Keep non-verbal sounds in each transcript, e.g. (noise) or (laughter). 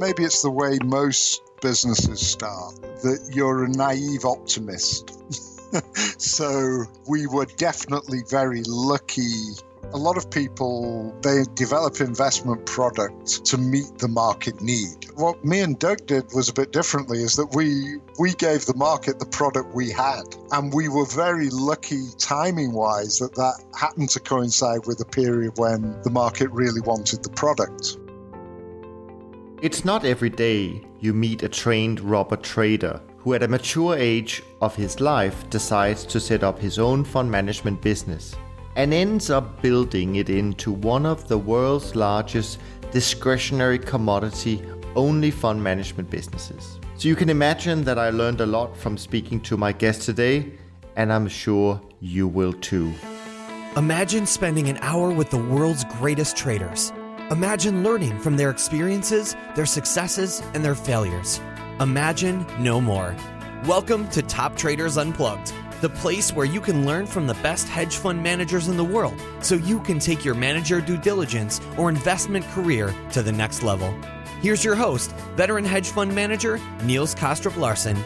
maybe it's the way most businesses start that you're a naive optimist. (laughs) so we were definitely very lucky a lot of people they develop investment products to meet the market need. What me and Doug did was a bit differently is that we we gave the market the product we had and we were very lucky timing wise that that happened to coincide with a period when the market really wanted the product. It's not every day you meet a trained rubber trader who at a mature age of his life decides to set up his own fund management business and ends up building it into one of the world's largest discretionary commodity only fund management businesses. So you can imagine that I learned a lot from speaking to my guest today, and I'm sure you will too. Imagine spending an hour with the world's greatest traders. Imagine learning from their experiences, their successes, and their failures. Imagine no more. Welcome to Top Traders Unplugged the place where you can learn from the best hedge fund managers in the world so you can take your manager due diligence or investment career to the next level. Here's your host, veteran hedge fund manager Niels Kaastrup Larsen.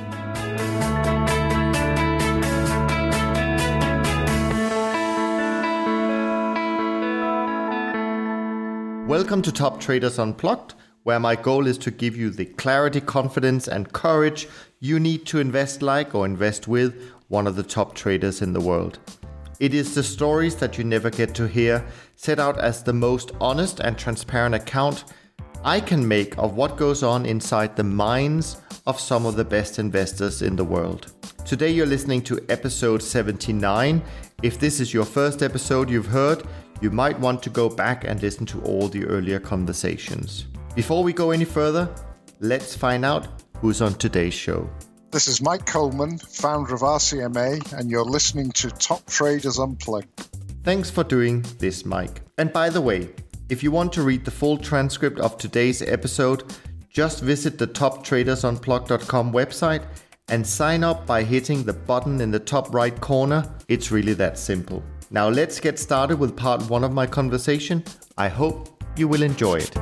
Welcome to Top Traders Unplugged, where my goal is to give you the clarity, confidence, and courage you need to invest like or invest with one of the top traders in the world. It is the stories that you never get to hear, set out as the most honest and transparent account I can make of what goes on inside the minds of some of the best investors in the world. Today you're listening to episode 79. If this is your first episode you've heard, you might want to go back and listen to all the earlier conversations. Before we go any further, let's find out who's on today's show. This is Mike Coleman, founder of RCMA, and you're listening to Top Traders Unplugged. Thanks for doing this, Mike. And by the way, if you want to read the full transcript of today's episode, just visit the toptradersunplugged.com website and sign up by hitting the button in the top right corner. It's really that simple. Now let's get started with part one of my conversation. I hope you will enjoy it.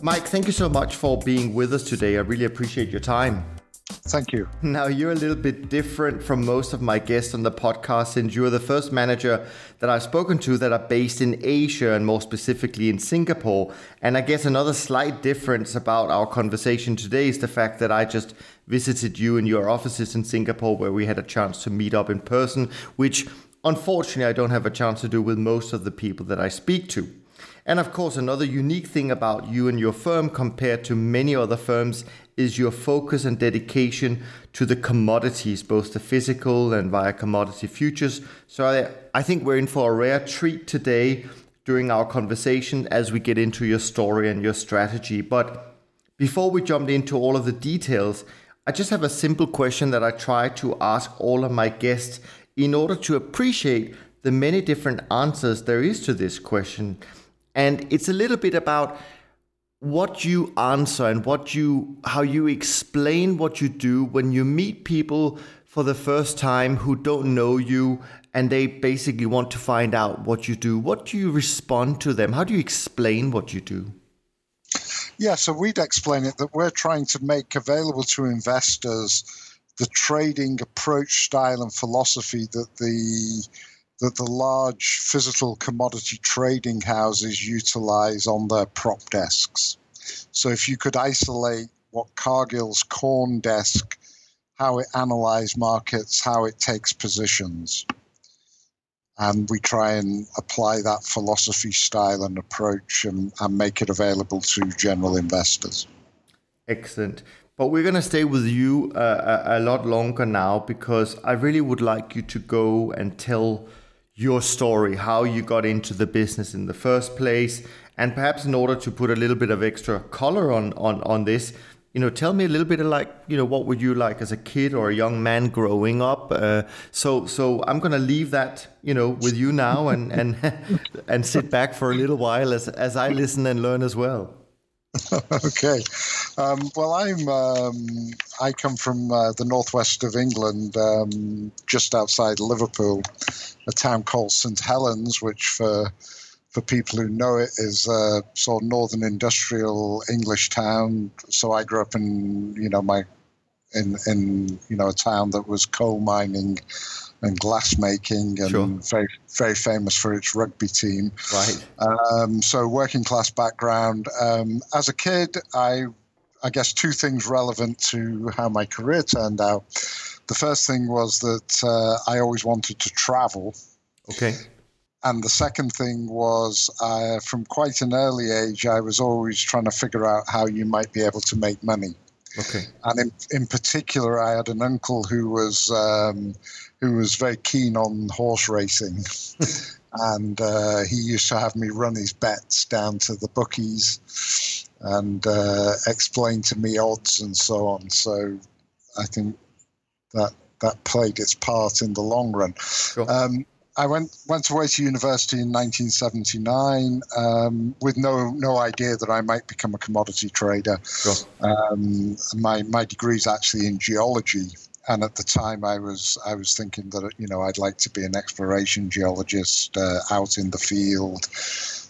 Mike, thank you so much for being with us today. I really appreciate your time. Thank you. Now, you're a little bit different from most of my guests on the podcast since you're the first manager that I've spoken to that are based in Asia and more specifically in Singapore. And I guess another slight difference about our conversation today is the fact that I just visited you in your offices in Singapore where we had a chance to meet up in person, which unfortunately I don't have a chance to do with most of the people that I speak to. And of course, another unique thing about you and your firm compared to many other firms is your focus and dedication to the commodities, both the physical and via commodity futures. So I, I think we're in for a rare treat today during our conversation as we get into your story and your strategy. But before we jump into all of the details, I just have a simple question that I try to ask all of my guests in order to appreciate the many different answers there is to this question. And it's a little bit about what you answer and what you how you explain what you do when you meet people for the first time who don't know you and they basically want to find out what you do. What do you respond to them? How do you explain what you do? Yeah so we'd explain it that we're trying to make available to investors the trading approach style and philosophy that the that the large physical commodity trading houses utilize on their prop desks. So if you could isolate what Cargill's corn desk, how it analyzes markets, how it takes positions. And we try and apply that philosophy, style, and approach and, and make it available to general investors. Excellent. But we're going to stay with you uh, a, a lot longer now because I really would like you to go and tell your story, how you got into the business in the first place, and perhaps in order to put a little bit of extra color on on on this, you know, tell me a little bit of like, you know, what were you like as a kid or a young man growing up? Uh, so so I'm gonna leave that, you know, with you now and and (laughs) and sit back for a little while as as I listen and learn as well. (laughs) okay. Um, well, I'm. Um, I come from uh, the northwest of England, um, just outside Liverpool, a town called St Helens, which for for people who know it is a sort of northern industrial English town. So I grew up in, you know, my in in you know a town that was coal mining and glass making and Sure. very very famous for its rugby team. Right. Um, so working class background. Um, as a kid, I I guess two things relevant to how my career turned out. The first thing was that uh, I always wanted to travel. Okay. And the second thing was, uh, from quite an early age, I was always trying to figure out how you might be able to make money. Okay. And in, in particular, I had an uncle who was um, who was very keen on horse racing, (laughs) and uh, he used to have me run his bets down to the bookies and uh, explain to me odds and so on. So I think that that played its part in the long run. Sure. Um, I went went away to university in 1979 um, with no no idea that I might become a commodity trader. Sure. Um, my my degree is actually in geology, and at the time I was I was thinking that you know I'd like to be an exploration geologist uh, out in the field,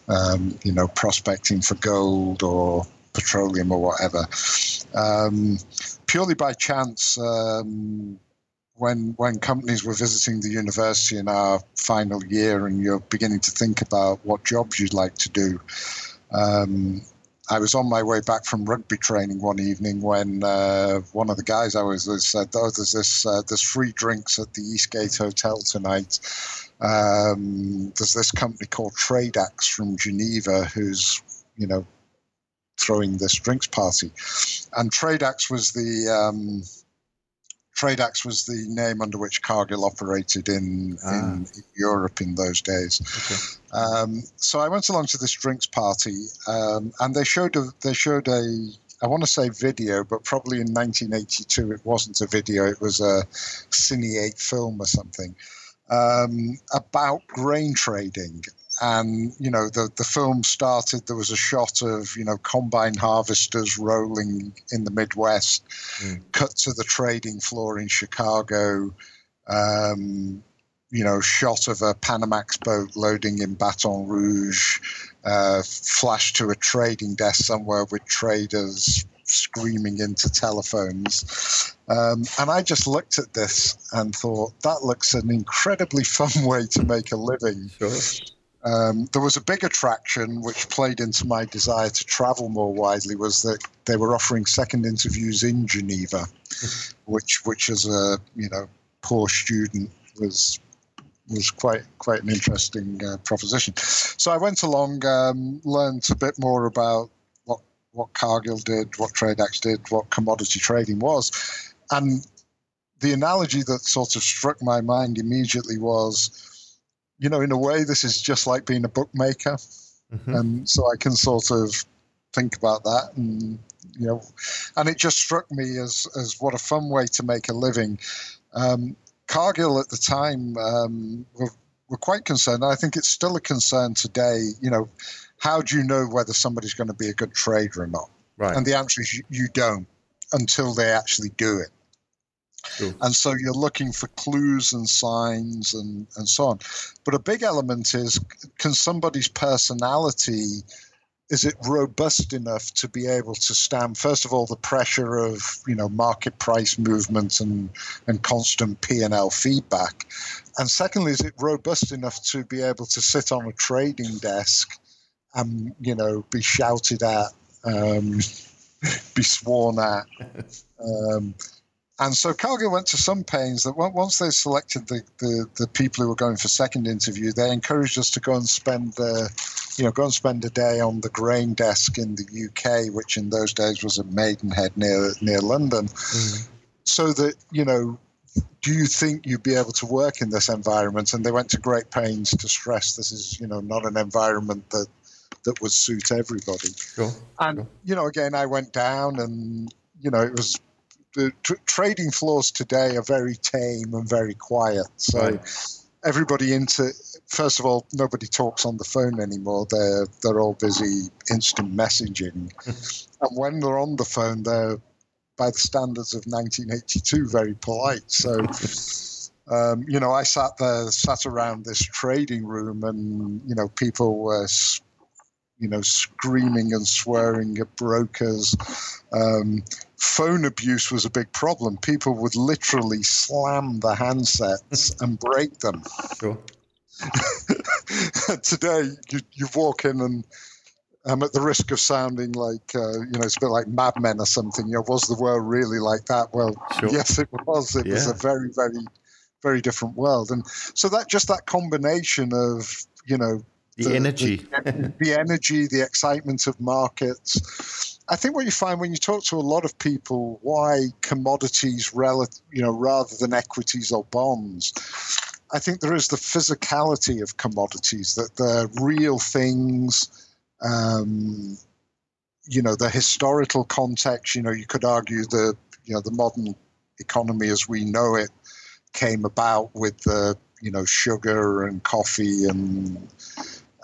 um, you know, prospecting for gold or petroleum or whatever. Um, purely by chance, um, when when companies were visiting the university in our final year, and you're beginning to think about what jobs you'd like to do. Um, I was on my way back from rugby training one evening when uh, one of the guys I was with said, "Oh, there's this uh, there's free drinks at the Eastgate Hotel tonight. Um, there's this company called Tradax from Geneva who's you know throwing this drinks party, and Tradax was the um, Tradax was the name under which Cargill operated in, Ah. in Europe in those days. Okay. Um, so I went along to this drinks party, um, and they showed a they showed a I want to say video, but probably in 1982 it wasn't a video; it was a Cine 8 film or something um, about grain trading. And you know, the the film started. There was a shot of you know combine harvesters rolling in the Midwest. Mm. Cut to the trading floor in Chicago. Um, you know, shot of a Panamax boat loading in Baton Rouge, uh, flash to a trading desk somewhere with traders screaming into telephones. Um, and I just looked at this and thought, that looks an incredibly (laughs) fun way to make a living. Sure. Um, there was a big attraction which played into my desire to travel more widely was that they were offering second interviews in Geneva, which which as a you know poor student was was quite quite an interesting uh, proposition. So I went along, um, learned a bit more about what what Cargill did, what Tradax did, what commodity trading was, and the analogy that sort of struck my mind immediately was you know, in a way, this is just like being a bookmaker. Mhm. And so I can sort of think about that. And, you know, and it just struck me as, as what a fun way to make a living. Um, Cargill at the time um, were, were quite concerned. I think it's still a concern today. You know, how do you know whether somebody's going to be a good trader or not? Right. And the answer is you, you don't until they actually do it. And so you're looking for clues and signs and, and so on. But a big element is can somebody's personality is it robust enough to be able to stand first of all the pressure of you know market price movement and and constant P&L feedback and secondly is it robust enough to be able to sit on a trading desk and you know be shouted at um, (laughs) be sworn at um, and so Cargill went to some pains that once they selected the, the, the people who were going for second interview, they encouraged us to go and spend the, you know, go and spend a day on the grain desk in the UK, which in those days was at Maidenhead near near London, Mhm. so that you know, do you think you'd be able to work in this environment? And they went to great pains to stress this is you know not an environment that that would suit everybody. Sure. And you know, again, I went down, and you know, it was the tr- trading floors today are very tame and very quiet. So Right. everybody into first of all nobody talks on the phone anymore they're they're all busy instant messaging (laughs) and when they're on the phone they're by the standards of 1982 very polite so um, you know i sat there sat around this trading room and you know people were you know screaming and swearing at brokers um, phone abuse was a big problem. People would literally slam the handsets and break them. Sure. (laughs) Today, you, you walk in and I'm at the risk of sounding like, uh, you know, it's a bit like Mad Men or something. You know, was the world really like that? Well, sure. yes, it was. It yeah. was a very, very, very different world. And so that just that combination of, you know, the, the energy, the, the energy, the excitement of markets, I think what you find when you talk to a lot of people why commodities, rel- you know, rather than equities or bonds, I think there is the physicality of commodities that they're real things. Um, you know, the historical context. You know, you could argue the you know the modern economy as we know it came about with the you know sugar and coffee and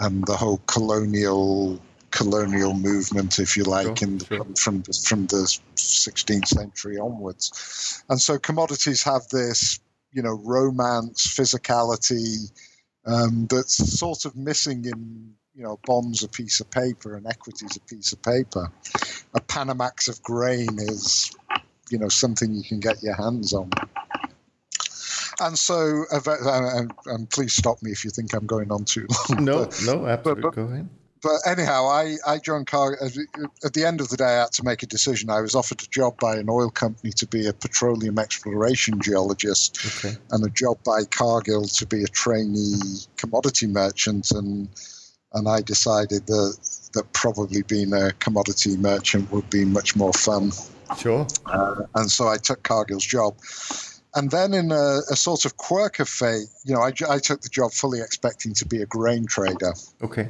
and the whole colonial colonial movement, if you like, sure, in the, sure. from the, from the 16th century onwards. And so commodities have this, you know, romance, physicality um, that's sort of missing in, you know, bonds a piece of paper and equities a piece of paper. A Panamax of grain is, you know, something you can get your hands on. And so, uh, and please stop me if you think I'm going on too long. No, but, no, absolutely. But, but, Go ahead but anyhow, I, I joined Cargill. At the end of the day, I had to make a decision. I was offered a job by an oil company to be a petroleum exploration geologist, okay. and a job by Cargill to be a trainee commodity merchant. And and I decided that that probably being a commodity merchant would be much more fun. Sure. Uh, and so I took Cargill's job. And then, in a, a, sort of quirk of fate, you know, I, I took the job fully expecting to be a grain trader. Okay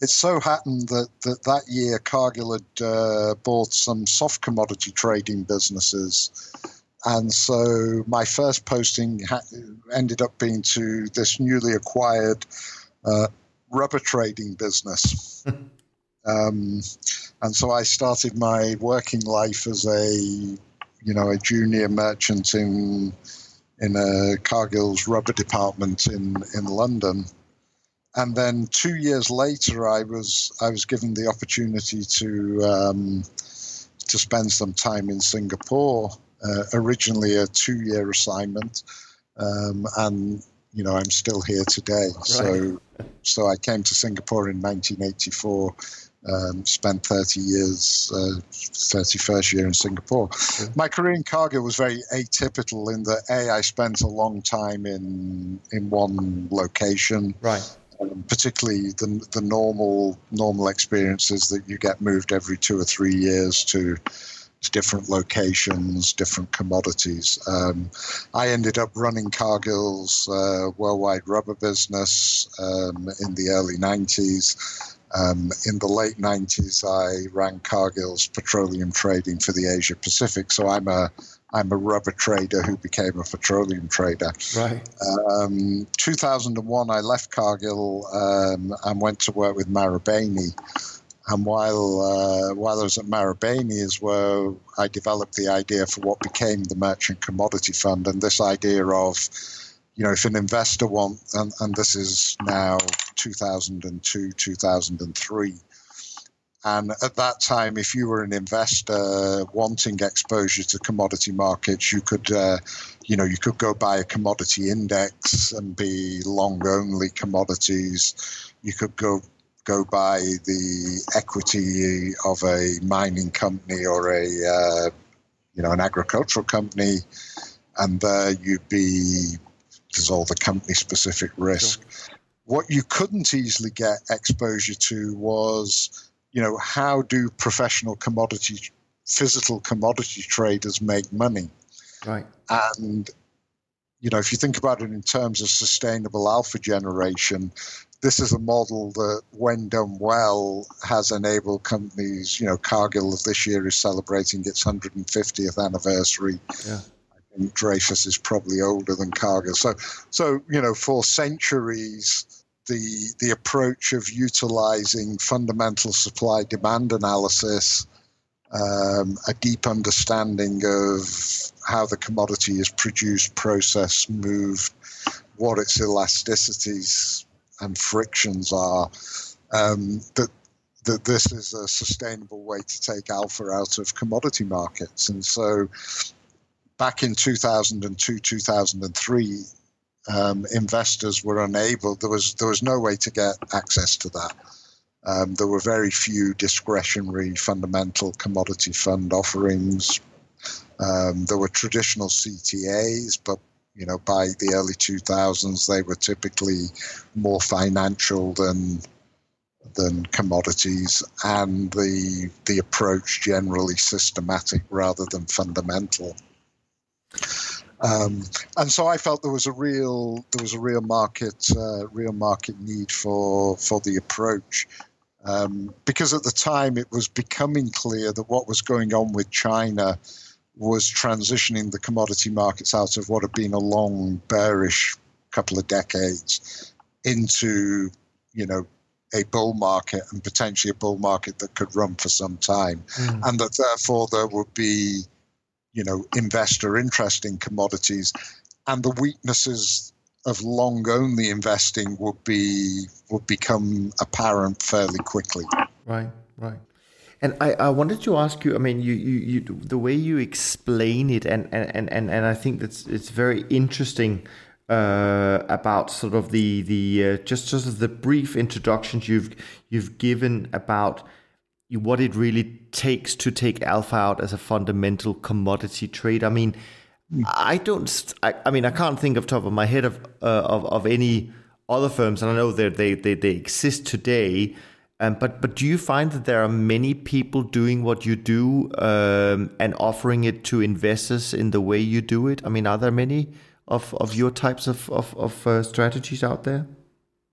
it so happened that that, that year Cargill had uh, bought some soft commodity trading businesses. And so my first posting ha- ended up being to this newly acquired uh, rubber trading business. (laughs) um, and so I started my working life as a, you know, a junior merchant in in a Cargill's rubber department in in London and then two years later, I was I was given the opportunity to um, to spend some time in Singapore. Uh, originally, a two-year assignment, um, and you know I'm still here today. Right. So, so I came to Singapore in 1984. Um, spent 30 years, uh, 31st year in Singapore. My career in Cargill was very atypical in that a I spent a long time in in one location. Right um, particularly the, the normal normal experiences that you get moved every two or three years to, different locations, different commodities. Um, I ended up running Cargill's uh, worldwide rubber business um, in the early 90s. Um, in the late 90s, I ran Cargill's petroleum trading for the Asia Pacific. So I'm a I'm a rubber trader who became a petroleum trader. Right. Um, 2001, I left Cargill um, and went to work with Marubeni. And while uh, while I was at Marubeni is where I developed the idea for what became the Merchant Commodity Fund, and this idea of, you know, if an investor wants, and, and this is now 2002, 2003 and at that time, if you were an investor wanting exposure to commodity markets, you could, uh, you know, you could go buy a commodity index and be long only commodities. You could go go buy the equity of a mining company or a, uh, you know, an agricultural company, and there you'd be there's all the company specific risk. Sure. What you couldn't easily get exposure to was you know, how do professional commodity, physical commodity traders make money? Right. And, you know, if you think about it in terms of sustainable alpha generation, this is a model that, when done well, has enabled companies. You know, Cargill this year is celebrating its 150th anniversary. Yeah. I think Dreyfus is probably older than Cargill. So, so you know, for centuries, the the approach of utilizing fundamental supply demand analysis, um, a deep understanding of how the commodity is produced, processed, moved, what its elasticities and frictions are, um, that that this is a sustainable way to take alpha out of commodity markets. And so back in 2002, 2003, um, investors were unable, there was, there was no way to get access to that. Um, there were very few discretionary fundamental commodity fund offerings. Um, there were traditional CTAs, but you know by the early 2000s they were typically more financial than than commodities, and the the approach generally systematic rather than fundamental. Um, and so I felt there was a real there was a real market uh, real market need for for the approach. Um, because at the time it was becoming clear that what was going on with China was transitioning the commodity markets out of what had been a long bearish couple of decades into you know a bull market and potentially a bull market that could run for some time, mm. and that therefore there would be, you know, investor interest in commodities, and the weaknesses of long only investing would be would become apparent fairly quickly. Right, right. And I, I wanted to ask you. I mean, you, you, you the way you explain it, and and, and, and I think that's it's very interesting uh, about sort of the the uh, just just the brief introductions you've you've given about what it really takes to take alpha out as a fundamental commodity trade. I mean, I don't. I, I mean, I can't think of top of my head of uh, of of any other firms, and I know that they they they exist today. Um, but but do you find that there are many people doing what you do um, and offering it to investors in the way you do it? I mean, are there many? of, of your types of, of, of uh, strategies out there?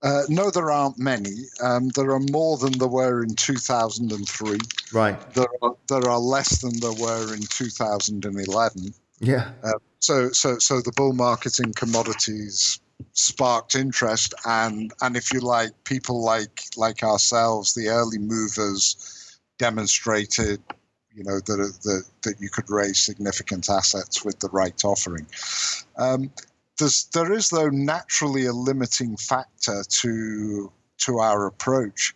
Uh, no, there aren't many. Um, there are more than there were in 2003. Right. There are, there are less than there were in 2011. Yeah. Uh, so, so, so the bull market in commodities sparked interest, and and if you like, people like like ourselves, the early movers, demonstrated you know that, that that you could raise significant assets with the right offering. Um, there's, there is though naturally a limiting factor to to our approach,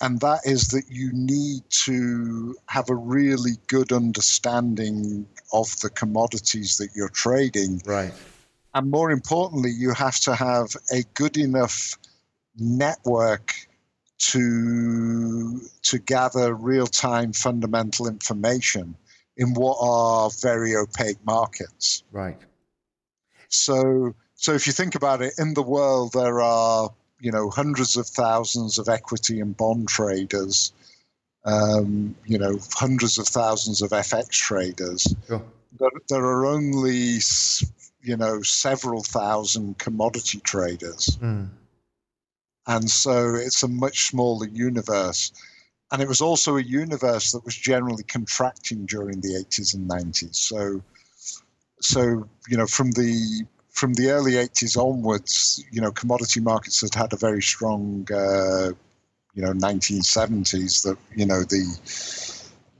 and that is that you need to have a really good understanding of the commodities that you're trading. Right. And more importantly, you have to have a good enough network to to gather real-time fundamental information in what are very opaque markets. Right. So so if you think about it, in the world there are you know hundreds of thousands of equity and bond traders, um, you know hundreds of thousands of FX traders. Sure. There, there are only you know several thousand commodity traders. Mm. And so it's a much smaller universe. And it was also a universe that was generally contracting during the 80s and 90s. So, so you know, from the from the early 80s onwards, you know, commodity markets had had a very strong, uh, you know, 1970s. That you know the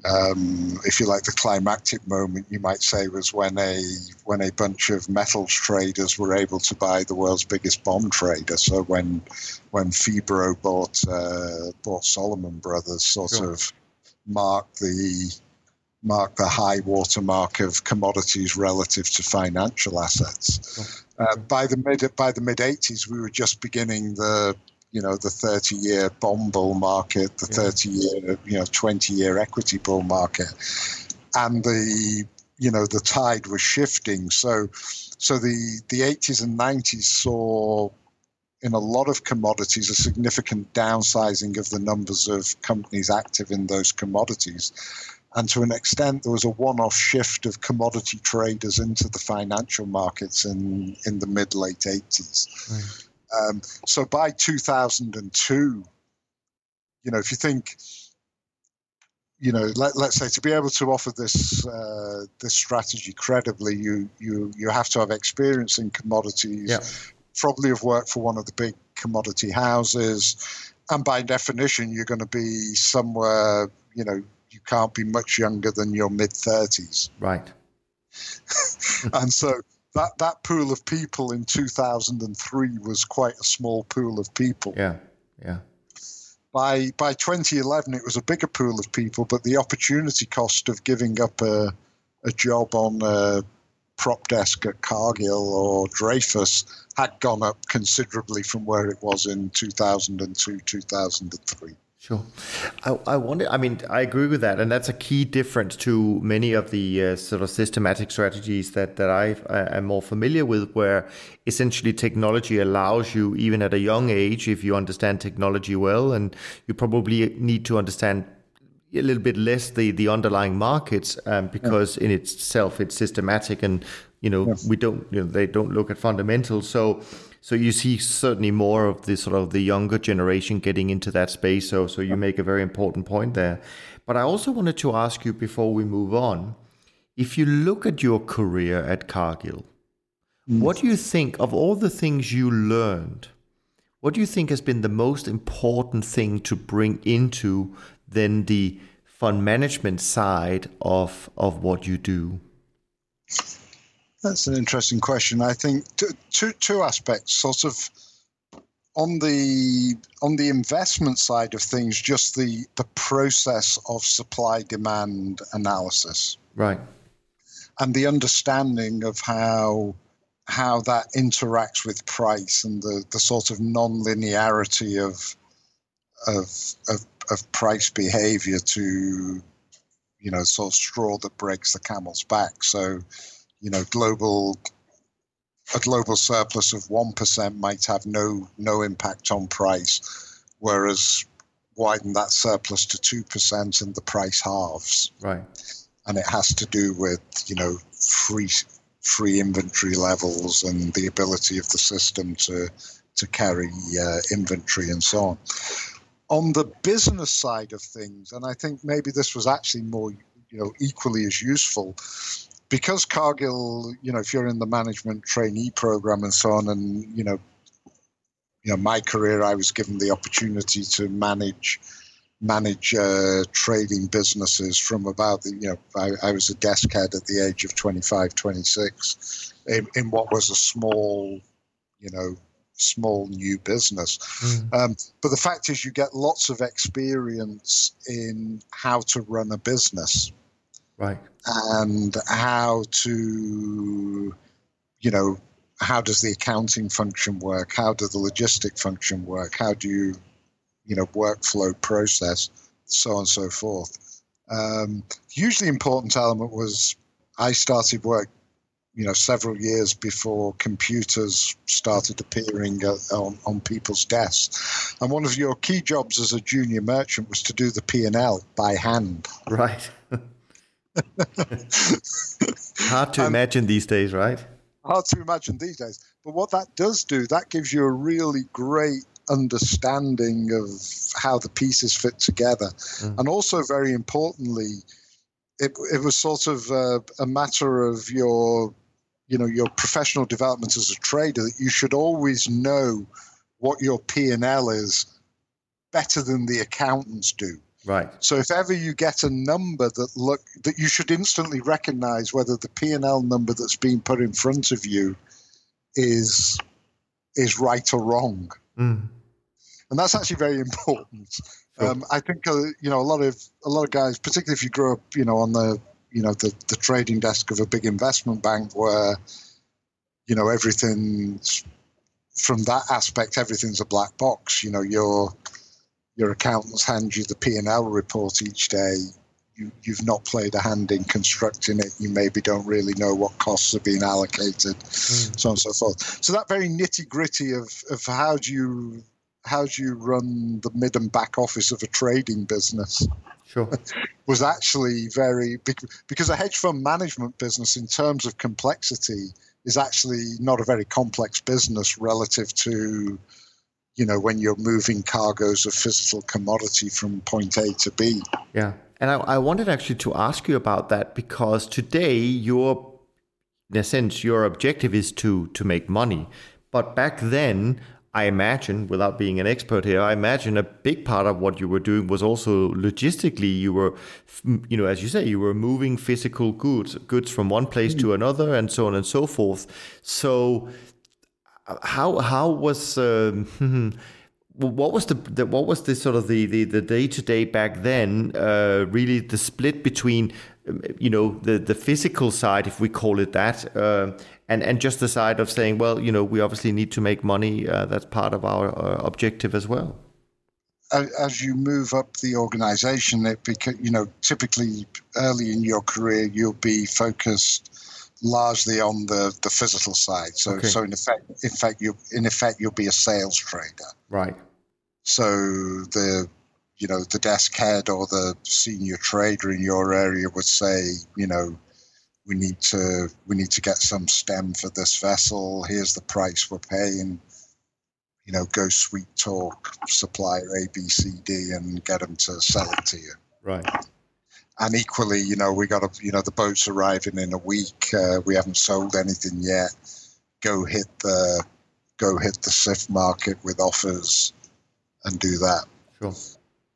um, if you like, the climactic moment, you might say, was when a when a bunch of metals traders were able to buy the world's biggest bond trader. So when when Phibro bought uh, bought Salomon Brothers, sort sure. of marked the marked the high watermark of commodities relative to financial assets. Uh, by the mid by the mid 80s, we were just beginning the you know the 30 year bond bull market the 30 year you know 20 year equity bull market. And the you know the tide was shifting. So so the the 80s and 90s saw in a lot of commodities a significant downsizing of the numbers of companies active in those commodities and to an extent there was a one-off shift of commodity traders into the financial markets in in the mid late 80s right. Um, so by 2002, you know, if you think you know, let, let's say to be able to offer this uh, this strategy credibly, you you you have to have experience in commodities. Yeah. Probably have worked for one of the big commodity houses, and by definition, you're going to be somewhere. You know, you can't be much younger than your mid thirties. Right. (laughs) and so that that pool of people in 2003 was quite a small pool of people. Yeah. Yeah. By by 2011, it was a bigger pool of people, but the opportunity cost of giving up a a job on a prop desk at Cargill or Dreyfus had gone up considerably from where it was in 2002, 2003. Sure. I, I wonder, I mean, I agree with that. And that's a key difference to many of the uh, sort of systematic strategies that, that I, I am more familiar with, where essentially technology allows you, even at a young age, if you understand technology well, and you probably need to understand a little bit less the, the underlying markets um, because yeah. in itself it's systematic and you know yes. we don't you know they don't look at fundamentals so so you see certainly more of the sort of the younger generation getting into that space. So so you make a very important point there. But I also wanted to ask you before we move on, if you look at your career at Cargill, mm. what do you think of all the things you learned? What do you think has been the most important thing to bring into then the fund management side of of what you do? That's an interesting question. I think two two aspects, sort of on the on the investment side of things, just the the process of supply demand analysis, right, and the understanding of how how that interacts with price and the, the sort of non-linearity of of of, of price behavior to you know sort of straw that breaks the camel's back. So you know, global a global surplus of one percent might have no no impact on price, whereas widen that surplus to two percent and the price halves. Right. And it has to do with you know free free inventory levels and the ability of the system to to carry uh, inventory and so on. On the business side of things, and I think maybe this was actually more you know equally as useful because Cargill, you know, if you're in the management trainee program and so on, and you know, you know, my career, I was given the opportunity to manage manage uh, trading businesses from about the, you know, I, I, was a desk head at the age of 25, 26 in, in what was a small, you know, small new business. Mm. Um, but the fact is, you get lots of experience in how to run a business right. And how to you know how does the accounting function work? How does the logistic function work? How do you you know workflow process? So on and so forth. Um, hugely important element was i started work you know several years before computers started appearing uh, on, on people's desks. And one of your key jobs as a junior merchant was to do the p&l by hand. Right (laughs) Hard to um, imagine these days, right? Hard to imagine these days. But what that does do, that gives you a really great understanding of how the pieces fit together. Mm. And also, very importantly, it, it was sort of uh, a matter of your you know your professional development as a trader that you should always know what your p&l is better than the accountants do Right. So if ever you get a number that look that you should instantly recognize whether the P and L number that's being put in front of you is is right or wrong. Mm. And that's actually very important. Sure. Um, I think uh, you know a lot of a lot of guys, particularly if you grow up, you know, on the you know the, the trading desk of a big investment bank where you know everything from that aspect everything's a black box you know you're your accountants hand you the P&L report each day, you, you've not played a hand in constructing it. You maybe don't really know what costs are being allocated, mm. so on and so forth. So that very nitty gritty of, of how do you how do you run the mid and back office of a trading business sure. (laughs) was actually very because a hedge fund management business in terms of complexity is actually not a very complex business relative to you know, when you're moving cargoes of physical commodity from point A to B. Yeah. And I, I wanted actually to ask you about that because today your, in a sense, your objective is to to make money. But back then, I imagine, without being an expert here, I imagine a big part of what you were doing was also logistically. You were, you know, as you say, you were moving physical goods, goods from one place hmm. to another, and so on and so forth. So, how how was um, (laughs) what was the, the, what was the sort of the the the day to day back then? Uh, really, the split between um, you know the the physical side, if we call it that, uh, and and just the side of saying, well, you know, we obviously need to make money. Uh, that's part of our uh, objective as well. As you move up the organization, it beca- you know typically early in your career you'll be focused largely on the, the physical side. So okay. so in effect in fact you in effect you'll be a sales trader. Right. So the you know the desk head or the senior trader in your area would say, you know, we need to we need to get some stem for this vessel. Here's the price we're paying. You know, go sweet talk supplier A, B, C, D, and get them to sell it to you. Right. And equally, you know, we got a you know the boat's arriving in a week. Uh, we haven't sold anything yet. Go hit the go hit the CIF market with offers and do that. Sure.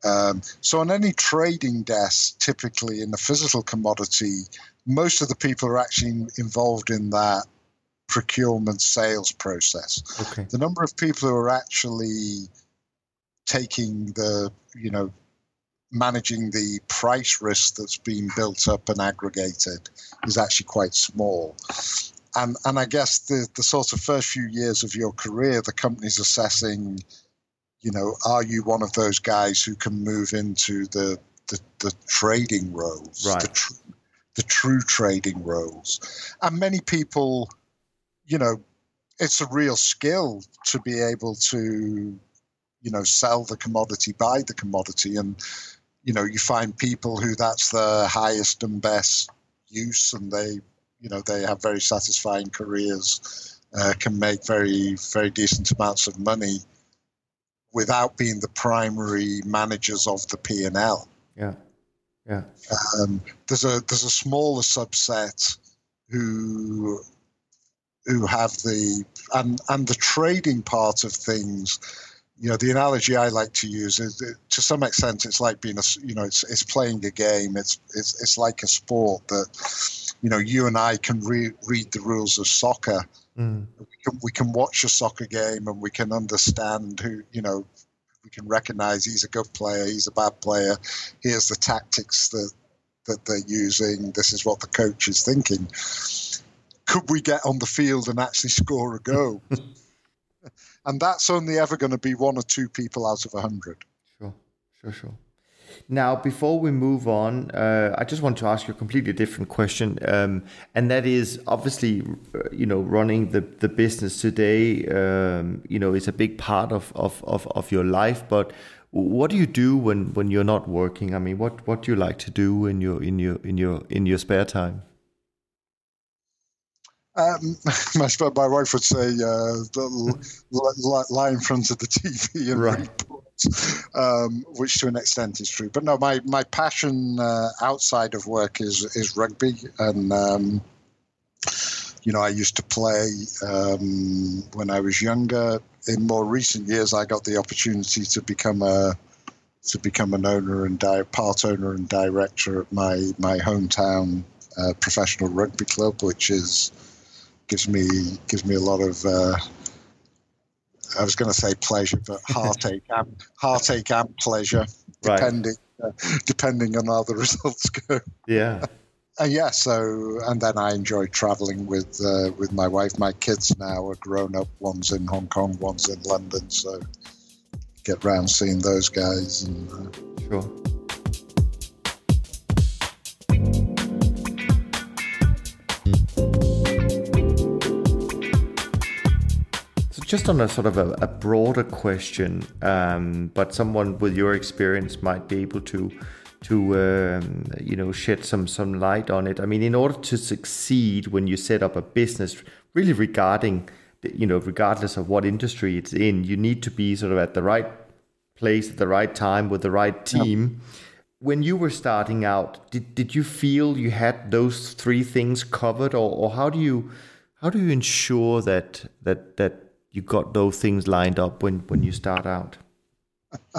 Um, so on any trading desk, typically in the physical commodity, most of the people are actually involved in that procurement sales process. Okay. The number of people who are actually taking the, you know, managing the price risk that's been built up and aggregated is actually quite small. And and I guess the, the sort of first few years of your career, the company's assessing, you know, are you one of those guys who can move into the the, the trading roles, right. the, tr- the true trading roles, and many people, you know, it's a real skill to be able to, you know, sell the commodity, buy the commodity, and you know, you find people who that's the highest and best use, and they, you know, they have very satisfying careers, uh, can make very, very decent amounts of money without being the primary managers of the P and L. Yeah, yeah. Um, there's a there's a smaller subset who who have the and and the trading part of things you know, the analogy I like to use is that to some extent it's like being a, you know, it's, it's playing a game. It's, it's, it's like a sport that, you know, you and I can re- read the rules of soccer. Mm. We, can, we can watch a soccer game and we can understand who, you know, we can recognize he's a good player, he's a bad player. Here's the tactics that, that they're using. This is what the coach is thinking. Could we get on the field and actually score a goal? (laughs) and that's only ever going to be one or two people out of a hundred. Sure, sure, sure. Now, before we move on, uh, I just want to ask you a completely different question, um, and that is obviously, uh, you know, running the, the business today, um, you know, is a big part of, of, of, of your life. But what do you do when, when you're not working? I mean, what, what do you like to do in your in your in your in your spare time? Um, (laughs) my, my wife would say, uh, lie in front of the TV and right. um, which to an extent is true. But no, my, my passion uh, outside of work is, is rugby. And, um, you know, I used to play um, when I was younger. In more recent years, I got the opportunity to become a to become an owner and di- part owner and director at my my hometown uh, professional rugby club, which is gives me gives me a lot of. Uh, I was going to say pleasure, but (laughs) heartache and heartache and pleasure, depending right. uh, depending on how the (laughs) results go. Yeah. And (laughs) yeah, so and then I enjoy traveling with uh, with my wife. My kids now are grown up. One's in Hong Kong, one's in London. So get round seeing those guys. And, uh, sure. Just on a sort of a, a broader question, um, but someone with your experience might be able to to um, you know shed some some light on it. I mean, in order to succeed when you set up a business, really regarding you know regardless of what industry it's in, you need to be sort of at the right place at the right time with the right team. when you were starting out, did, did you feel you had those three things covered, or, or how do you how do you ensure that that that you got those things lined up when when you start out? (laughs)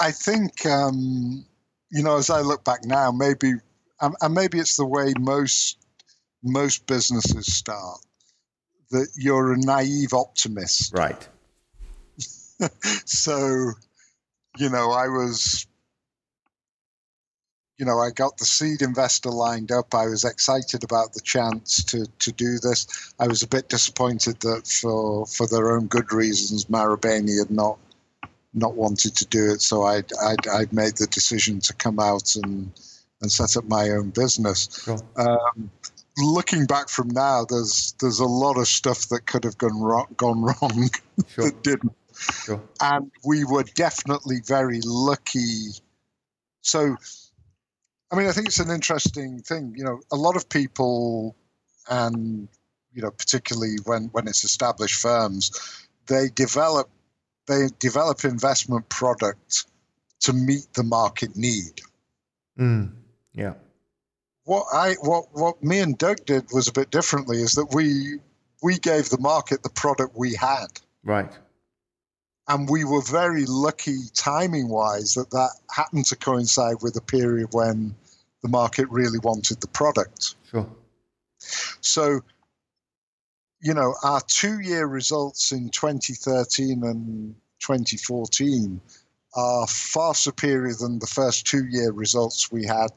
I think um, you know, as I look back now, maybe and maybe it's the way most most businesses start that you're a naive optimist, right? (laughs) so, you know, I was you know, I got the seed investor lined up. I was excited about the chance to, to do this. I was a bit disappointed that for for their own good reasons, Marubeni had not not wanted to do it. So I'd, I'd, I'd made the decision to come out and and set up my own business. Um, looking back from now, there's there's a lot of stuff that could have gone wrong, gone wrong (laughs) sure. that didn't. Sure. And we were definitely very lucky. So I mean, I think it's an interesting thing. You know, a lot of people, and you know, particularly when when it's established firms, they develop they develop investment product to meet the market need. Mm, yeah. What I what what me and Doug did was a bit differently. Is that we we gave the market the product we had. Right. And we were very lucky timing wise that that happened to coincide with a period when the market really wanted the product. Sure. So, you know, our two year results in 2013 and 2014 are far superior than the first two year results we had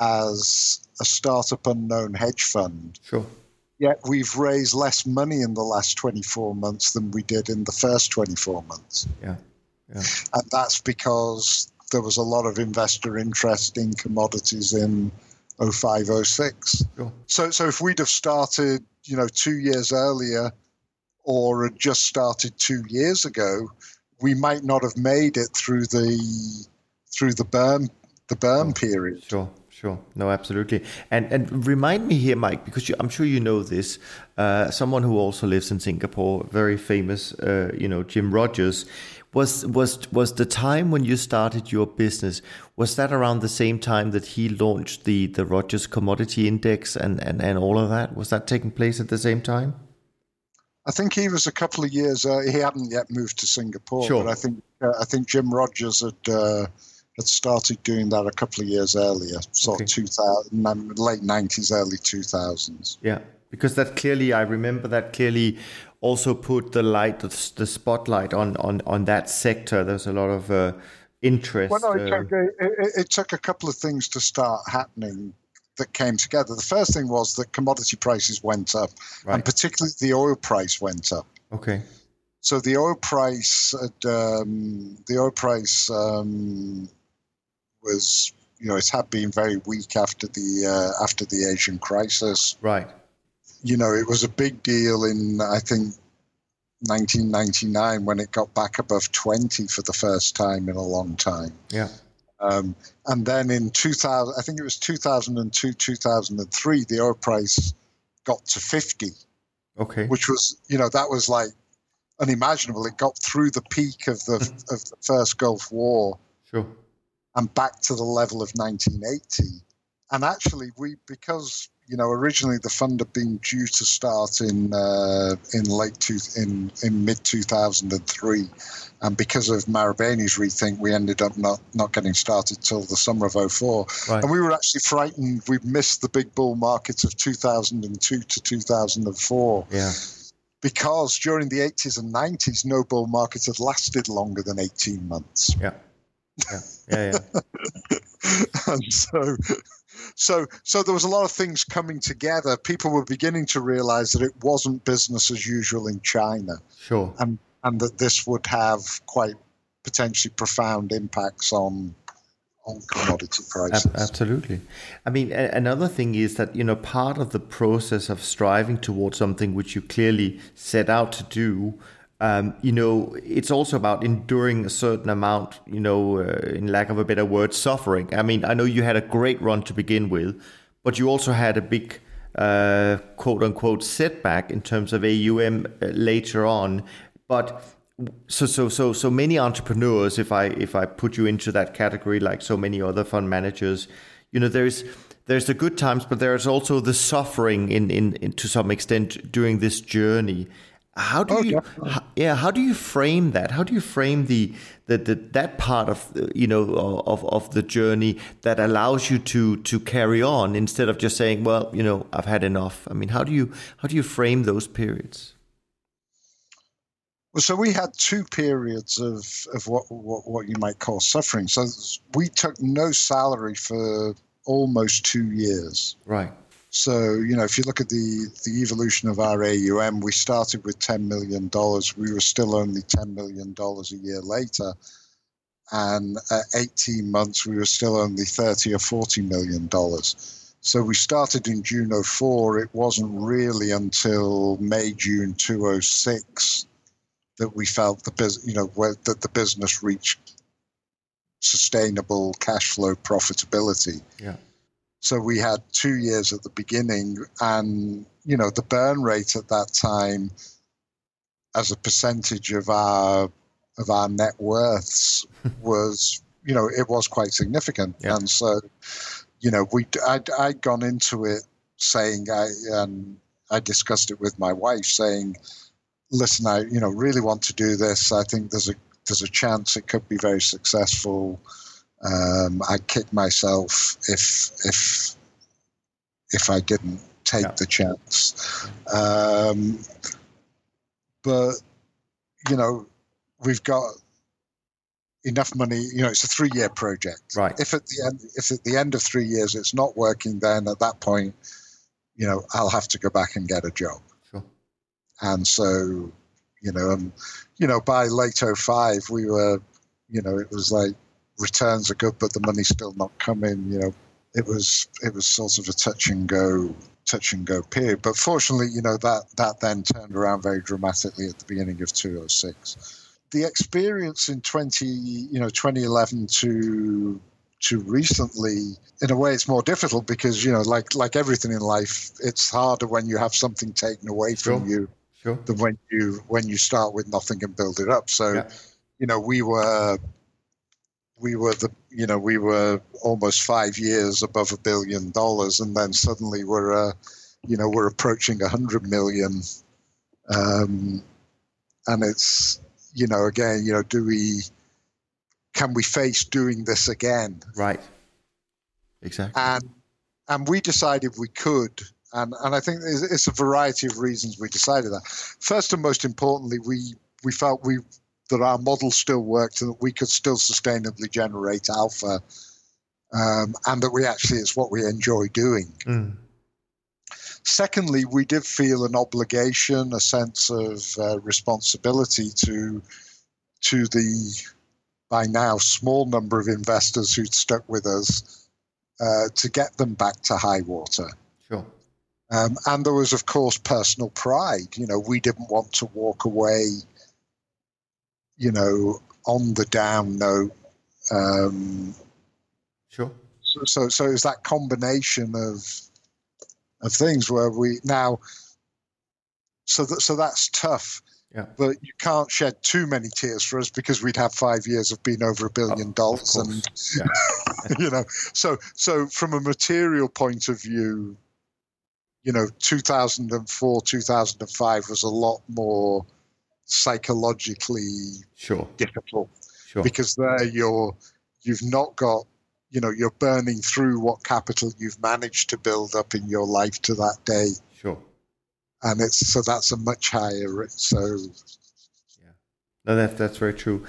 as a startup unknown hedge fund. Sure. Yet we've raised less money in the last 24 months than we did in the first 24 months. Yeah. Yeah. And that's because there was a lot of investor interest in commodities in 0506. Sure. So, so if we'd have started, you know, two years earlier or had just started two years ago, we might not have made it through the through the burn the burn period. Sure. Sure. No, absolutely. And and remind me here, Mike, because you, I'm sure you know this. Uh, someone who also lives in Singapore, very famous, uh, you know, Jim Rogers. Was was was the time when you started your business? Was that around the same time that he launched the the Rogers Commodity Index and and and all of that? Was that taking place at the same time? I think he was a couple of years. Uh, he hadn't yet moved to Singapore, sure. but I think uh, I think Jim Rogers had uh, had started doing that a couple of years earlier, sort okay. of 2000, late nineties, early two thousands. Yeah, because that clearly, I remember that clearly also put the light, the spotlight on on on that sector. There's a lot of uh, interest. Well, no, it, uh, took a, it, it, took a couple of things to start happening that came together. The first thing was that commodity prices went up, right. and particularly the oil price went up. Okay. So the oil price, um, the oil price um, was, you know, it had been very weak after the uh, after the Asian crisis. Right you know, it was a big deal in, I think, 1999 when it got back above 20 for the first time in a long time. Yeah. Um, and then in 2000, I think it was 2002, 2003, the oil price got to 50. Okay. Which was, you know, that was like unimaginable. It got through the peak of the of the first Gulf War. Sure. And back to the level of 1980. And actually, we because you know, originally the fund had been due to start in uh, in late two, in in mid two thousand and three, and because of Marubeni's rethink, we ended up not not getting started till the summer of 04. Right. And we were actually frightened. We missed the big bull markets of two thousand and two to two thousand and four. Yeah. Because during the 80s and 90s, no bull markets had lasted longer than 18 months. Yeah. Yeah. Yeah. yeah. (laughs) and so so so there was a lot of things coming together. People were beginning to realize that it wasn't business as usual in China. Sure. And and that this would have quite potentially profound impacts on on commodity prices. Absolutely. I mean, another thing is that you know part of the process of striving towards something which you clearly set out to do um, you know, it's also about enduring a certain amount, you know, uh, in lack of a better word, suffering. I mean, I know you had a great run to begin with, but you also had a big uh, quote unquote setback in terms of AUM uh, later on. But so so so so many entrepreneurs if i if i put you into that category like so many other fund managers you know there's there's the good times but there's also the suffering in in, in to some extent during this journey how do oh, you how, yeah how do you frame that how do you frame the, the, the that part of you know of of the journey that allows you to to carry on instead of just saying well you know i've had enough i mean how do you how do you frame those periods well, so we had two periods of, of what, what, what you might call suffering. So we took no salary for almost two years. Right. So, you know, if you look at the, the evolution of our AUM, we started with $10 million. We were still only $10 million a year later. And at 18 months, we were still only 30 or $40 million. So we started in June 04. It wasn't really until May, June 206 that we felt the business, you know, that the business reached sustainable cash flow profitability. Yeah. So we had two years at the beginning, and you know the burn rate at that time, as a percentage of our of our net worths, (laughs) was you know it was quite significant, yeah. and so you know we I'd, I'd gone into it saying I and I discussed it with my wife saying listen, I you know really want to do this. I think there's a there's a chance it could be very successful. Um, I'd kick myself if if if I didn't take yeah. the chance. Um, but you know, we've got enough money. You know, it's a three-year project. Right. If at the end, if at the end of three years it's not working, then at that point, you know, I'll have to go back and get a job. Sure. And so, you know, um, you know, by late 05, we were, you know, it was like returns are good, but the money's still not coming. You know, it was it was sort of a touch and go touch and go period. But fortunately, you know, that that then turned around very dramatically at the beginning of 206. The experience in 20, you know, 2011 to to recently in a way it's more difficult because you know like like everything in life it's harder when you have something taken away from you sure. than when you when you start with nothing and build it up. So, yeah. you know, we were we were the you know we were almost five years above a billion dollars, and then suddenly we're uh, you know we're approaching a hundred million, um, and it's you know again you know do we can we face doing this again? Right. Exactly. And and we decided we could and and I think it's a variety of reasons we decided that. First and most importantly, we we felt we that our model still worked and that we could still sustainably generate alpha, um, and that we actually it's what we enjoy doing. Mm. Secondly, we did feel an obligation, a sense of uh, responsibility to to the by now small number of investors who'd stuck with us uh, to get them back to high water. Sure. Um, and there was, of course, personal pride. You know, we didn't want to walk away, you know, on the down note. Um, sure. So, so, so it's that combination of of things where we now. So that so that's tough. Yeah. But you can't shed too many tears for us because we'd have five years of being over a billion oh, dollars, and yeah. (laughs) you know, so so from a material point of view, you know, 2004, 2005 was a lot more psychologically sure. difficult sure. because there you're you've not got you know you're burning through what capital you've managed to build up in your life to that day sure and it's so that's a much higher so yeah no that, that's very true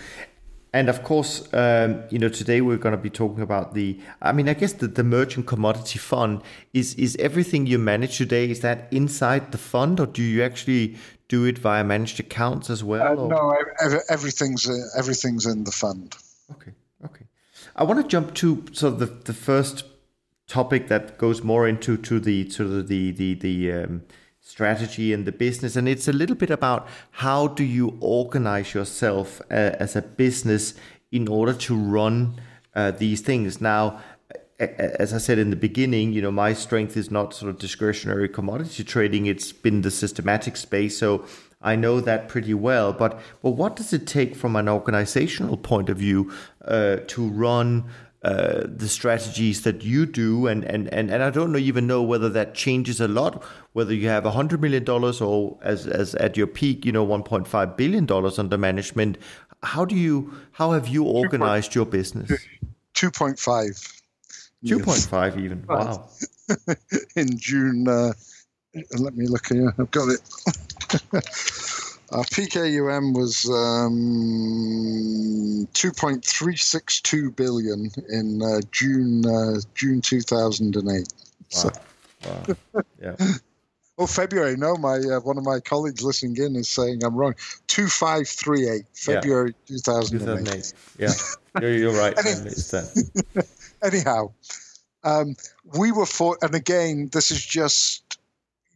and of course, um, you know, today we're going to be talking about the. I mean, I guess the, the merchant commodity fund is is everything you manage today. Is that inside the fund, or do you actually do it via managed accounts as well? Uh, no, everything's uh, everything's in the fund. Okay, okay. I want to jump to so the the first topic that goes more into to the to the the the um, strategy and the business and it's a little bit about how do you organize yourself uh, as a business in order to run uh, these things now as I said in the beginning, you know, my strength is not sort of discretionary commodity trading. It's been the systematic space. So I know that pretty well. But but what does it take from an organizational point of view uh, to run uh, the strategies that you do and, and, and, and I don't know, even know whether that changes a lot, whether you have $100 million or as, as at your peak, you know, $1.5 billion under management. How do you, how have you organized your business? 2.5. 2.5 even. Wow. (laughs) In June, uh, let me look here. I've got it. (laughs) Our peak AUM was um, 2.362 billion in uh, June uh, June 2008. Wow. So, wow. (laughs) Yeah. oh, February. No, my uh, one of my colleagues listening in is saying I'm wrong. 2538 February yeah. 2008. 2008. Yeah, you're, you're right. Any, anyhow, um, we were for, and again, this is just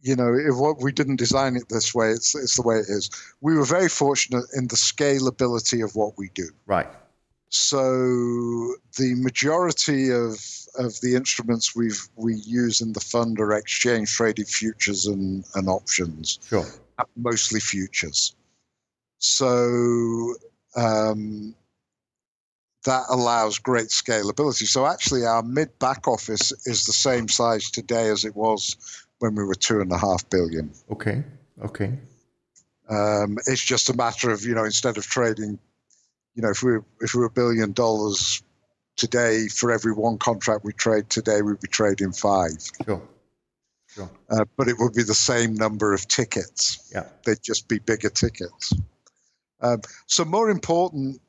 you know, if what we didn't design it this way, it's it's the way it is. We were very fortunate in the scalability of what we do. Right. So the majority of of the instruments we've we use in the fund are exchange traded futures and, and options. Sure. Mostly futures. So um, that allows great scalability. So actually, our mid back office is the same size today as it was when we were two and a half billion. Okay. Okay. Um, it's just a matter of you know instead of trading, you know, if we if we were a billion dollars today, for every one contract we trade today, we'd be trading five. Sure. Sure. Uh, but it would be the same number of tickets. Yeah. They'd just be bigger tickets. Um, so more important.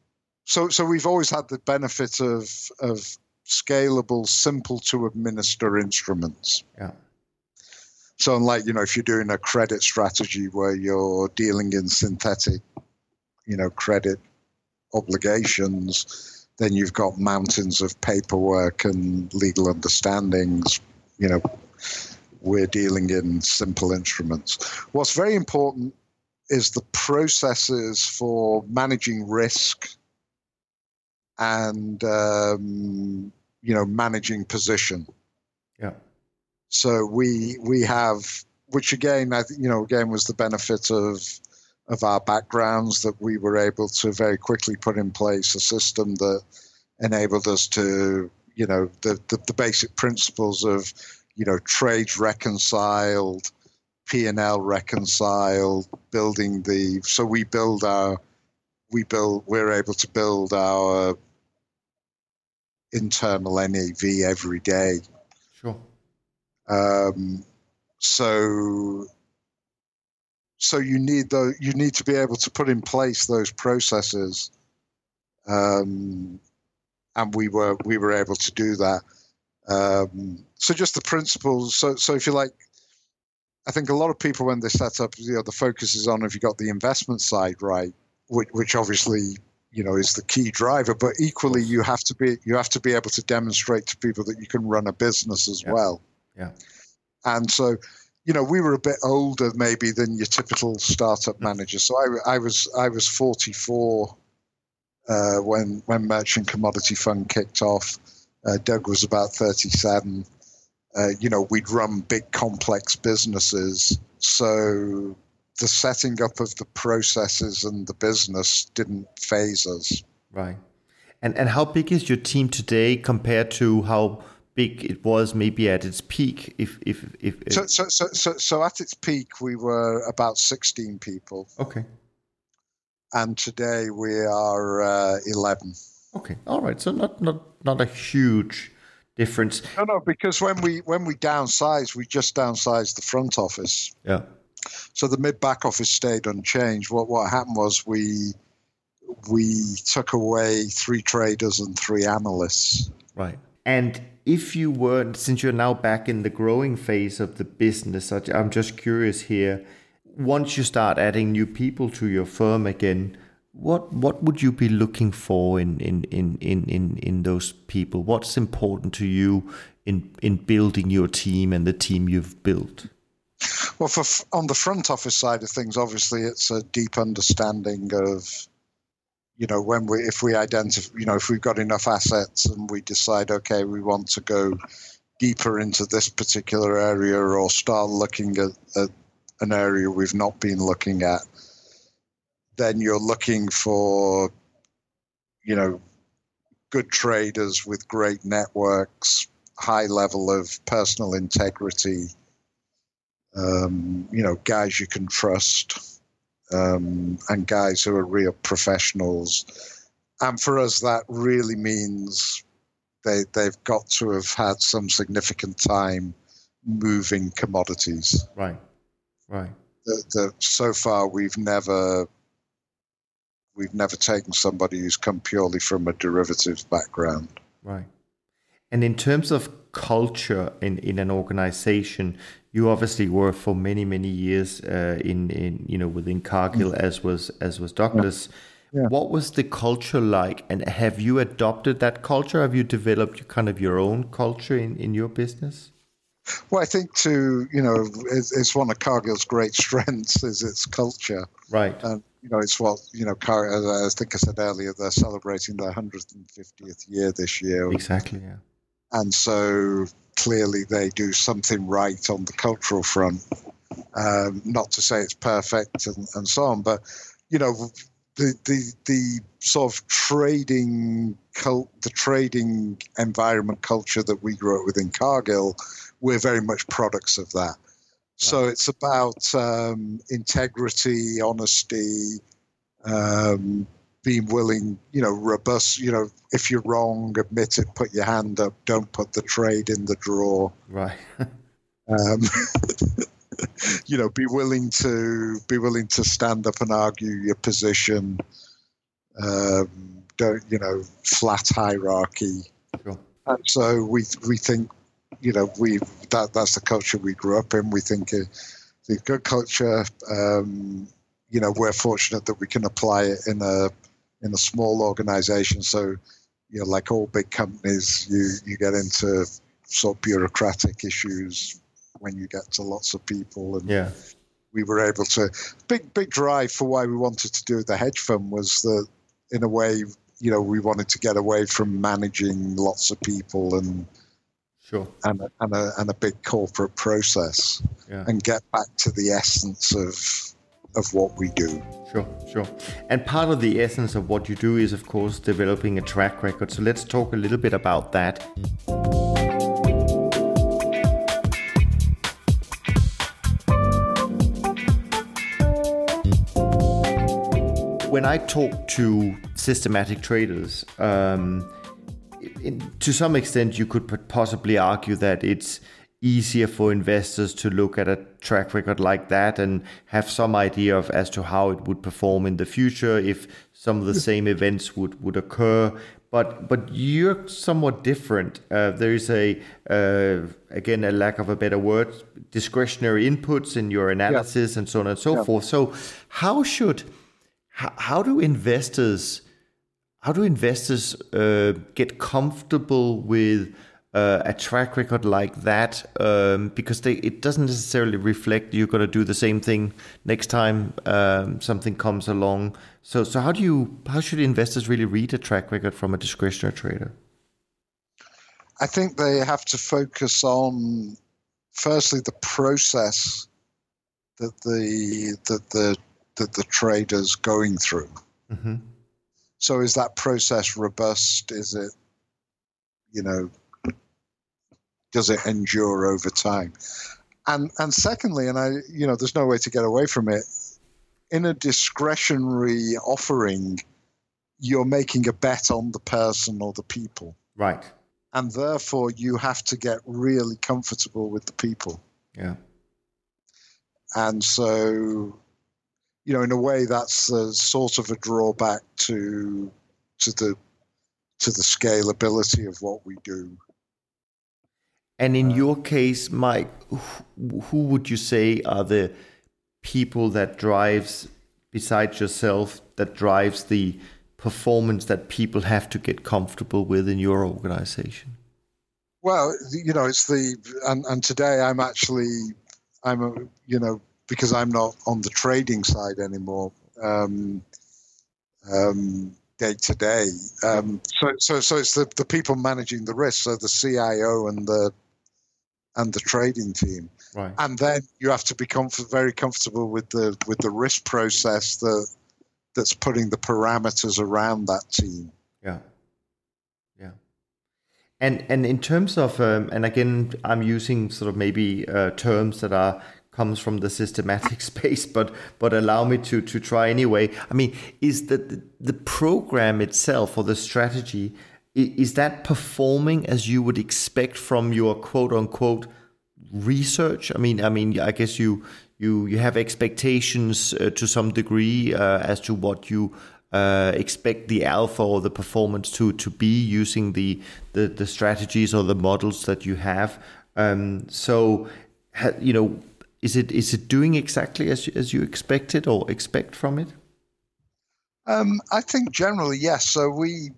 So so we've always had the benefit of of scalable, simple to administer instruments. Yeah. So, unlike you know, if you're doing a credit strategy where you're dealing in synthetic, you know, credit obligations, then you've got mountains of paperwork and legal understandings. You know, we're dealing in simple instruments. What's very important is the processes for managing risk and um, you know managing position. Yeah. So we we have, which again, I you know, again was the benefit of of our backgrounds that we were able to very quickly put in place a system that enabled us to, you know, the the, the basic principles of, you know, trades reconciled, P and L reconciled, building the. So we build our, we build, we're able to build our internal NAV every day. Sure. Um, so so you need the you need to be able to put in place those processes um, and we were we were able to do that um, so just the principles so so if you like i think a lot of people when they set up you know the focus is on if you got the investment side right which, which obviously you know is the key driver but equally you have to be you have to be able to demonstrate to people that you can run a business as Yeah. well Yeah. and so, you know, we were a bit older maybe than your typical startup manager. So I, I was I was 44 uh, when when Merchant Commodity Fund kicked off. Uh, Doug was about 37. Uh, you know, we'd run big complex businesses, so the setting up of the processes and the business didn't faze us. Right. And and how big is your team today compared to how big it was maybe at its peak? If if if, if So, so, so, so, so at its peak, we were about 16 people, okay. and today we are uh, 11. Okay. All right. So not not not a huge difference. No, no, because when we when we downsized, we just downsized the front office. Yeah. So the mid back office stayed unchanged. What what happened was we we took away three traders and three analysts. Right. And if you were, since you're now back in the growing phase of the business, I'm just curious here. Once you start adding new people to your firm again, what what would you be looking for in in in in in, in those people? What's important to you in in building your team and the team you've built? Well, for on the front office side of things, obviously it's a deep understanding of, you know, when we if we identify, you know, if we've got enough assets and we decide, okay, we want to go deeper into this particular area or start looking at, at an area we've not been looking at. then you're looking for, you know, good traders with great networks, high level of personal integrity, um, you know, guys you can trust, um, and guys who are real professionals. And for us, that really means they they've got to have had some significant time moving commodities. Right, right. The, the, so far, we've never we've never taken somebody who's come purely from a derivatives background. Right. And in terms of culture in, in an organization, you obviously were for many many years uh, in in you know within Cargill mm. as was as was Douglas. Yeah. Yeah. What was the culture like, and have you adopted that culture? Have you developed kind of your own culture in, in your business? Well, I think to you know, it's, it's one of Cargill's great (laughs) strengths is its culture. Right. And you know, it's what you know. Car- I think I said earlier, they're celebrating their 150th year this year. Exactly. Yeah. And so clearly, they do something right on the cultural front. Um, not to say it's perfect and, and so on, but you know, the the the sort of trading cult, the trading environment culture that we grew up with in Cargill, we're very much products of that. So it's about um, integrity, honesty, um, being willing, you know, robust. You know, if you're wrong, admit it, put your hand up, don't put the trade in the drawer. Right. (laughs) um, (laughs) you know, be willing to be willing to stand up and argue your position. Um, don't you know, flat hierarchy. Sure. And so we we think you know, we that that's the culture we grew up in. We think uh, the good culture. Um, you know, we're fortunate that we can apply it in a in a small organization. So, you know, like all big companies, you you get into sort of bureaucratic issues when you get to lots of people. And yeah. we were able to big big drive for why we wanted to do the hedge fund was that in a way, you know, we wanted to get away from managing lots of people and sure. and, a, and, a, and a big corporate process yeah. and get back to the essence of of what we do. Sure, sure. And part of the essence of what you do is, of course, developing a track record. So let's talk a little bit about that. When I talk to systematic traders, um, in, to some extent, you could possibly argue that it's easier for investors to look at a track record like that and have some idea of as to how it would perform in the future if some of the same events would would occur but but you're somewhat different uh, there is a uh, again a lack of a better word discretionary inputs in your analysis yeah. and so on and so yeah. forth so how should how, how do investors how do investors uh, get comfortable with uh, a track record like that? Um, because they, it doesn't necessarily reflect you're going to do the same thing next time um, something comes along. So, so how do you how should investors really read a track record from a discretionary trader? I think they have to focus on firstly the process that the that the that the trader's going through. Mm-hmm. So is that process robust? Is it, you know, does it endure over time? And and secondly, and I, you know, there's no way to get away from it. In a discretionary offering, you're making a bet on the person or the people. Right. And therefore, you have to get really comfortable with the people. Yeah. And so you know, in a way, that's a sort of a drawback to to the to the scalability of what we do. And in uh, your case, Mike, who would you say are the people that drives, besides yourself, that drives the performance that people have to get comfortable with in your organization? Well, you know, it's the and, and today I'm actually I'm a you know because I'm not on the trading side anymore, um, um, day to day. Um, so, so, so it's the, the people managing the risk, so the CIO and the and the trading team, right. and then you have to be comfort, very comfortable with the with the risk process that that's putting the parameters around that team. Yeah. Yeah. And and in terms of um, and again, I'm using sort of maybe uh, terms that are comes from the systematic (laughs) space, but but allow me to to try anyway. I mean, is that the, the program itself or the strategy is that performing as you would expect from your quote unquote research? I mean, I mean, I guess you you you have expectations uh, to some degree uh, as to what you uh, expect the alpha or the performance to to be using the the, the strategies or the models that you have. Um, so, you know, is it is it doing exactly as as you expected or expect from it? Um, I think generally yes. So we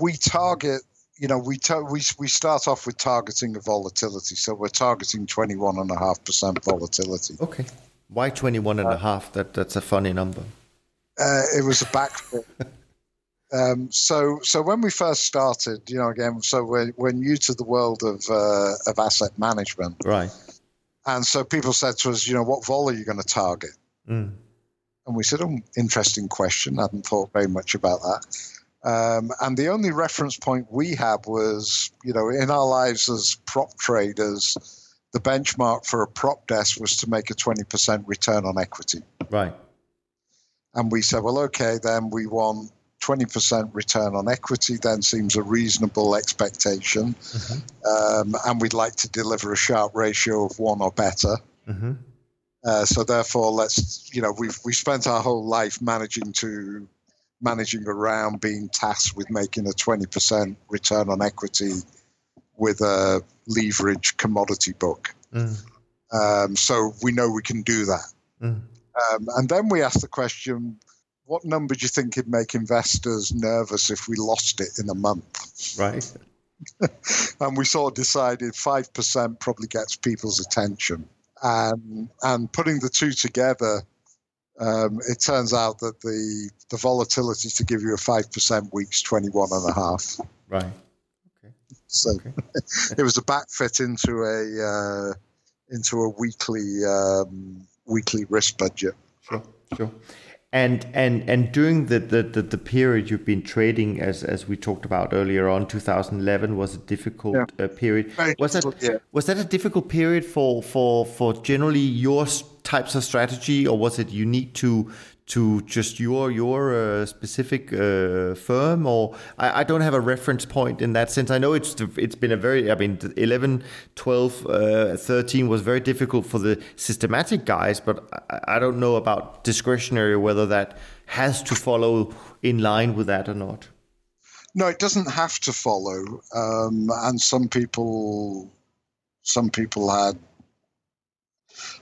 we target you know, we, ta- we we start off with targeting a volatility. So we're targeting 21.5% volatility. Okay. Why 21 and a half? That, that's a funny number. Uh, it was a backfit. (laughs) um, so, so when we first started, you know, again, so we're, we're new to the world of, uh, of asset management. Right. And so people said to us, you know, what vol are you going to target? Mm. And we said, oh, interesting question. I hadn't thought very much about that. Um, and the only reference point we had was, you know, in our lives as prop traders, the benchmark for a prop desk was to make a 20% return on equity. Right. And we said, well, okay, then we want 20% return on equity, then seems a reasonable expectation. Mm-hmm. Um, and we'd like to deliver a Sharpe ratio of one or better. Mm-hmm. Uh, so therefore, let's, you know, we've, we spent our whole life managing to managing around being tasked with making a 20% return on equity with a leverage commodity book. Mm. Um, so we know we can do that. Mm. Um, and then we ask the question what number do you think would make investors nervous if we lost it in a month? Right. (laughs) and we sort of decided 5% probably gets people's attention. And, and putting the two together, um, it turns out that the the volatility to give you a five percent week's twenty one and a half. Right. Okay. So okay. (laughs) it was a backfit into a uh, into a weekly um, weekly risk budget. Sure. Sure. And and and during the, the, the, the, period you've been trading, as as we talked about earlier on, 2011 was a difficult yeah. uh, period. Very was that yeah. was that a difficult period for for for generally your types of strategy, or was it unique to to just your your uh, specific uh, firm? Or I, I, don't have a reference point in that sense. I know it's it's been a very i mean 11 12 uh, 13 was very difficult for the systematic guys but I, I, don't know about discretionary whether that has to follow in line with that or not. No it doesn't have to follow. Um, and some people some people had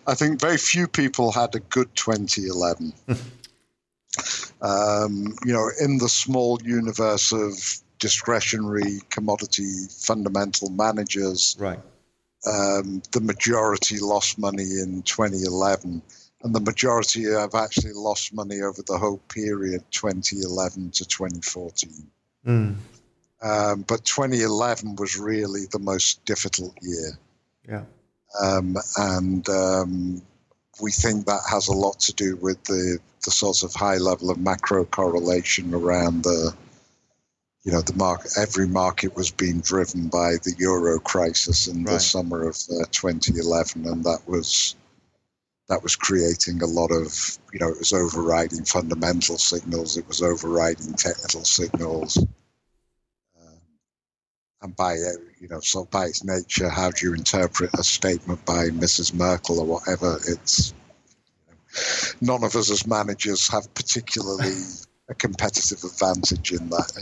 I think very few people had a good 2011. (laughs) um, you know, in the small universe of discretionary commodity fundamental managers, right? Um, the majority lost money in 2011, and the majority have actually lost money over the whole period 2011 to 2014. Mm. Um, but 2011 was really the most difficult year. Yeah. Um, and um, we think that has a lot to do with the, the sort of high level of macro correlation around the, you know, the market. Every market was being driven by the euro crisis in right. the summer of uh, 2011, and that was that was creating a lot of, you know, it was overriding fundamental signals, it was overriding technical signals and by uh, you know so by its nature how do you interpret a statement by mrs merkel or whatever? It's you know, none of us as managers have particularly a competitive advantage in that.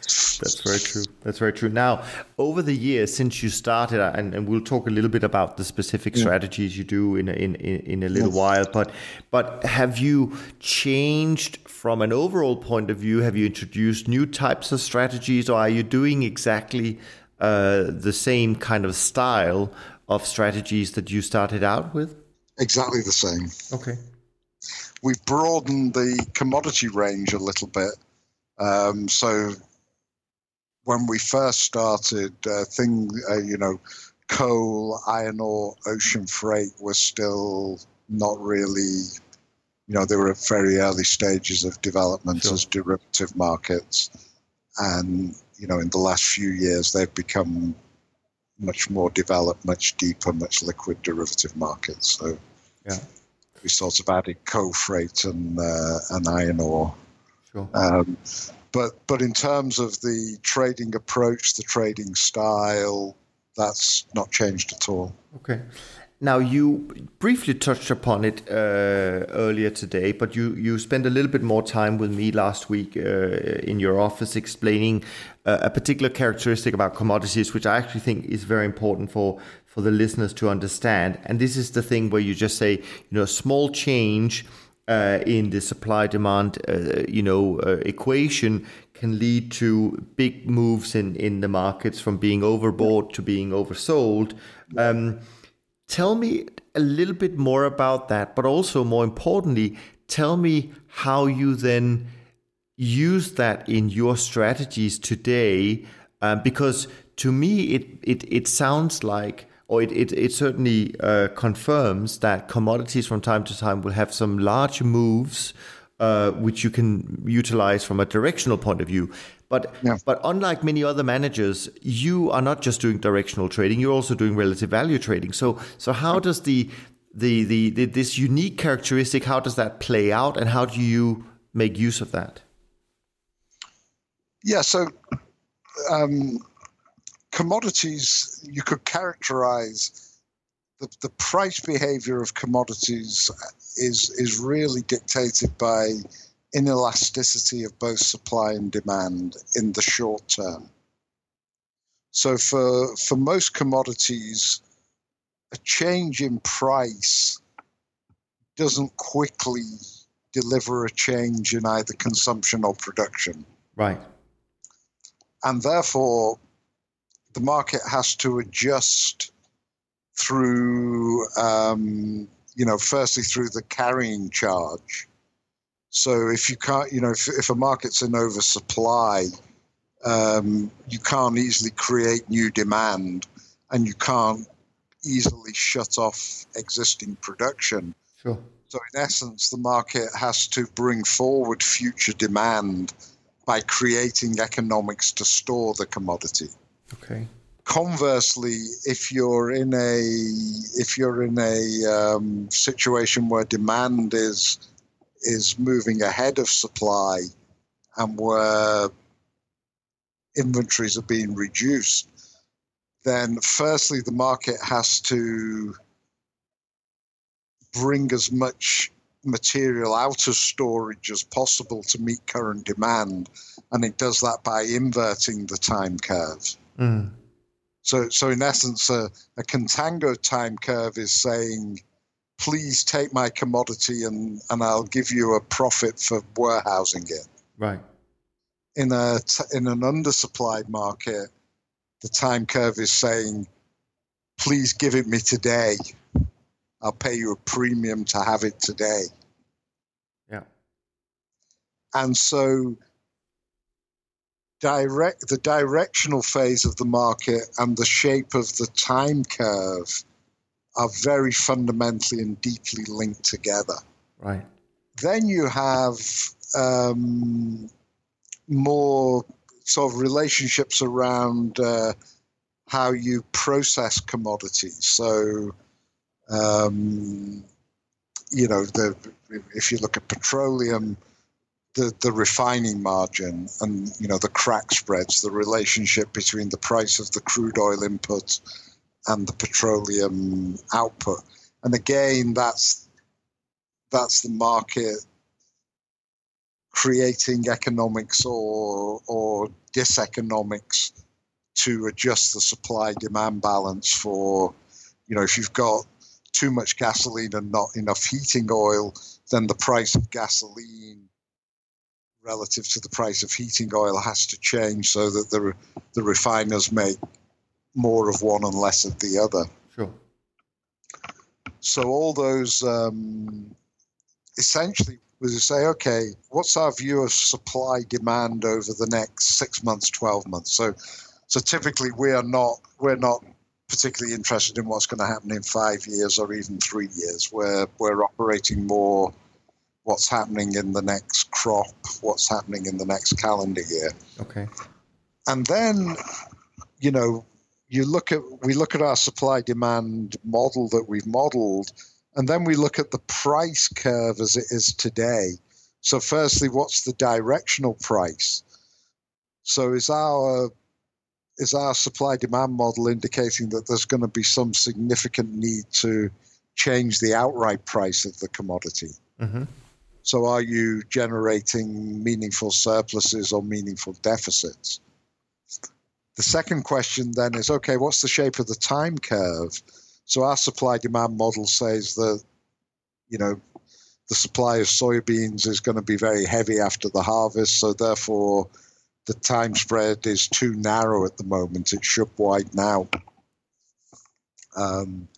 That's very true. That's very true. Now, over the years since you started, uh, and, and we'll talk a little bit about the specific yeah. strategies you do in a, in, in a little while, but but have you changed from an overall point of view? Have you introduced new types of strategies, or are you doing exactly uh, the same kind of style of strategies that you started out with? Exactly the same. Okay we've broadened the commodity range a little bit. Um, so when we first started, uh, thing uh, you know, coal, iron ore, ocean freight was still not really you know, they were at very early stages of development sure. as derivative markets. And, you know, in the last few years, they've become much more developed, much deeper, much liquid derivative markets. So yeah. We sort of added coal freight and, uh, and iron ore. Sure. Um, but but in terms of the trading approach, the trading style, that's not changed at all. Okay. Now you briefly touched upon it uh, earlier today, but you you spent a little bit more time with me last week uh, in your office explaining uh, a particular characteristic about commodities, which I actually think is very important for for the listeners to understand. And this is the thing where you just say, you know, a small change uh, in the supply demand uh, you know uh, equation can lead to big moves in in the markets from being overbought to being oversold um, tell me a little bit more about that but also more importantly tell me how you then use that in your strategies today um, because to me it, it it sounds like or it, it, it certainly uh, confirms that commodities from time to time will have some large moves uh, which you can utilize from a directional point of view. But yeah. but unlike many other managers, you are not just doing directional trading; you're also doing relative value trading. So so how does the the, the, the this unique characteristic how does that play out, and how do you make use of that? Yeah, so um, commodities, you could characterize the, the price behavior of commodities is, is really dictated by inelasticity of both supply and demand in the short term. So for, for most commodities, a change in price doesn't quickly deliver a change in either consumption or production. Right. And therefore, the market has to adjust through, um, you know, firstly through the carrying charge. So if you can't, you know, if, if a market's in oversupply, um, you can't easily create new demand and you can't easily shut off existing production. Sure. So in essence, the market has to bring forward future demand by creating economics to store the commodity. Okay. Conversely, if you're in a if you're in a um, situation where demand is is moving ahead of supply and where inventories are being reduced, then firstly the market has to bring as much material out of storage as possible to meet current demand, and it does that by inverting the time curve. Mm. So, so in essence, a, a contango time curve is saying, please take my commodity and, and I'll give you a profit for warehousing it. Right. In a in an undersupplied market, the time curve is saying, please give it me today. I'll pay you a premium to have it today. Yeah. And so direct the directional phase of the market and the shape of the time curve are very fundamentally and deeply linked together. Right. Then you have um, more sort of relationships around uh, how you process commodities. So, um, you know, the, if you look at petroleum, the, the refining margin and you know the crack spreads, the relationship between the price of the crude oil input and the petroleum output. And again, that's that's the market creating economics or or diseconomics to adjust the supply demand balance for you know if you've got too much gasoline and not enough heating oil then the price of gasoline relative to the price of heating oil has to change so that the the refiners make more of one and less of the other. Sure. So all those um, essentially was to say, okay, what's our view of supply demand over the next six months, twelve months? So, so typically we are not we're not particularly interested in what's going to happen in five years or even three years. We're we're operating more what's happening in the next crop, what's happening in the next calendar year. Okay. And then, you know, you look at we look at our supply demand model that we've modeled, and then we look at the price curve as it is today. So, firstly, what's the directional price? So, is our is our supply demand model indicating that there's going to be some significant need to change the outright price of the commodity? Mm-hmm. So, are you generating meaningful surpluses or meaningful deficits? The second question then is okay, what's the shape of the time curve? So, our supply demand model says that, you know, the supply of soybeans is going to be very heavy after the harvest. So, therefore, the time spread is too narrow at the moment. It should widen out. Um,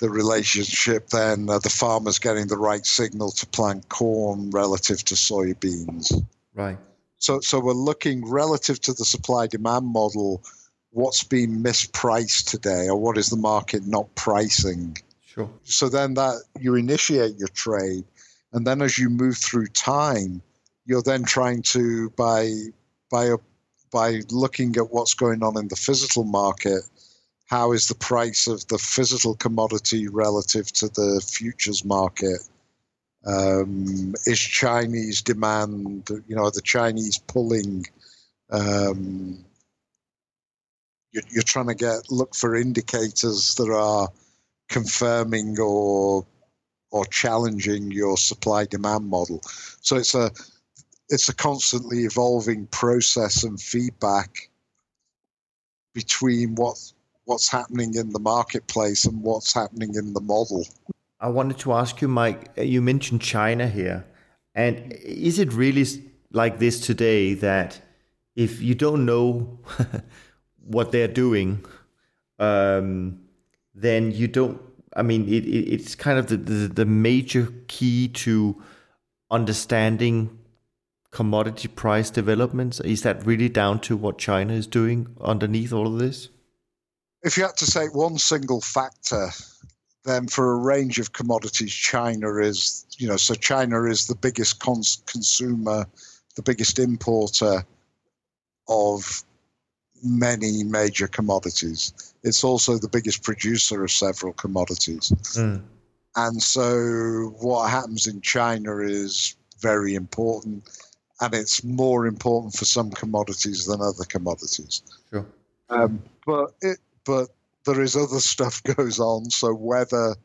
the relationship then, uh, the farmer's getting the right signal to plant corn relative to soybeans. Right. So, so we're looking relative to the supply demand model. What's being mispriced today, or what is the market not pricing? Sure. So then that you initiate your trade, and then as you move through time, you're then trying to by by by looking at what's going on in the physical market how is the price of the physical commodity relative to the futures market um, is chinese demand you know the chinese pulling um, you're, you're trying to get look for indicators that are confirming or or challenging your supply demand model so it's a it's a constantly evolving process and feedback between what what's happening in the marketplace and what's happening in the model. I wanted to ask you, Mike. You mentioned China here, and is it really like this today that if you don't know (laughs) what they're doing, um, then you don't. I mean, it, it, it's kind of the, the the major key to understanding commodity price developments? Is that really down to what China is doing underneath all of this? If you had to say one single factor, then for a range of commodities, China is, you know, so China is the biggest cons- consumer, the biggest importer of many major commodities. It's also the biggest producer of several commodities. Mm. And so what happens in China is very important and it's more important for some commodities than other commodities. Sure. Um, but it, but there is other stuff (laughs) goes on. So weather,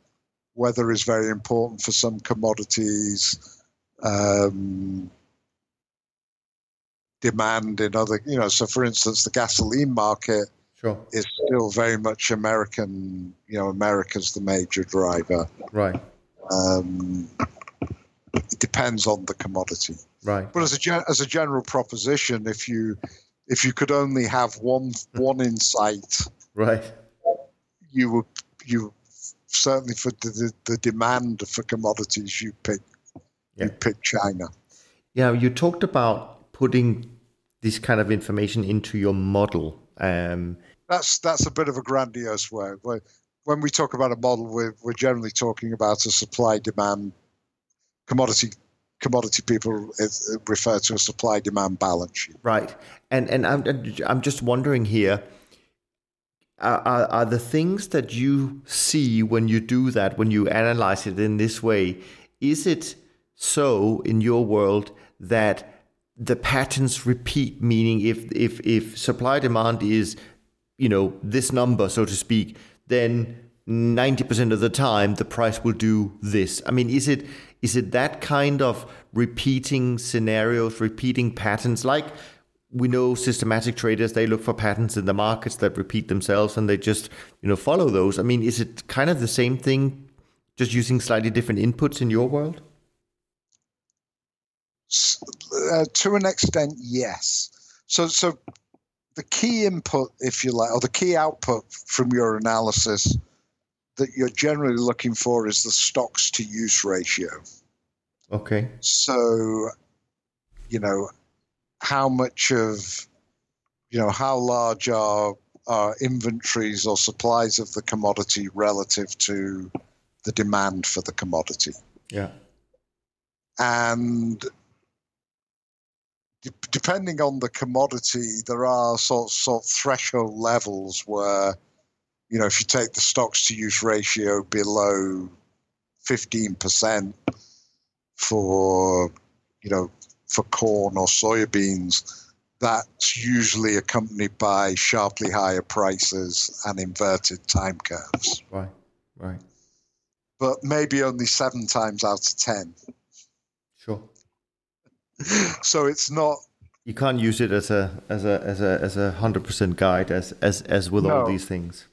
weather is very important for some commodities. Um, demand in other, you know. So for instance, the gasoline market sure. is still very much American. You know, America's the major driver. Right. Um, it depends on the commodity. Right. But as a gen- as a general proposition, if you if you could only have one one insight, right, you were you certainly for the, the demand for commodities you pick yeah. you pick China. Yeah, you talked about putting this kind of information into your model. Um, that's that's a bit of a grandiose word. When we talk about a model, we're, we're generally talking about a supply demand commodity commodity people refer to a supply demand balance sheet. Right, and and I'm I'm just wondering here. Are, are the things that you see when you do that, when you analyze it in this way, is it so in your world that the patterns repeat? Meaning, if if if supply demand is, you know, this number, so to speak, then 90% of the time the price will do this. I mean, is it is it that kind of repeating scenarios, repeating patterns like we know systematic traders they look for patterns in the markets that repeat themselves and they just, you know, follow those. I mean, is it kind of the same thing just using slightly different inputs in your world? Uh, to an extent, yes. So so the key input, if you like, or the key output from your analysis that you're generally looking for is the stocks to use ratio. Okay. So, you know, how much of, you know, how large are are inventories or supplies of the commodity relative to the demand for the commodity? Yeah. and de- depending on the commodity, there are sort sort of threshold levels where, you know, if you take the stocks to use ratio below fifteen percent for, you know, for corn or soybeans, that's usually accompanied by sharply higher prices and inverted time curves. Right, right. But maybe only seven times out of ten. Sure. (laughs) so it's not. You can't use it as a as a as a as a hundred percent guide as as as with No. all these things.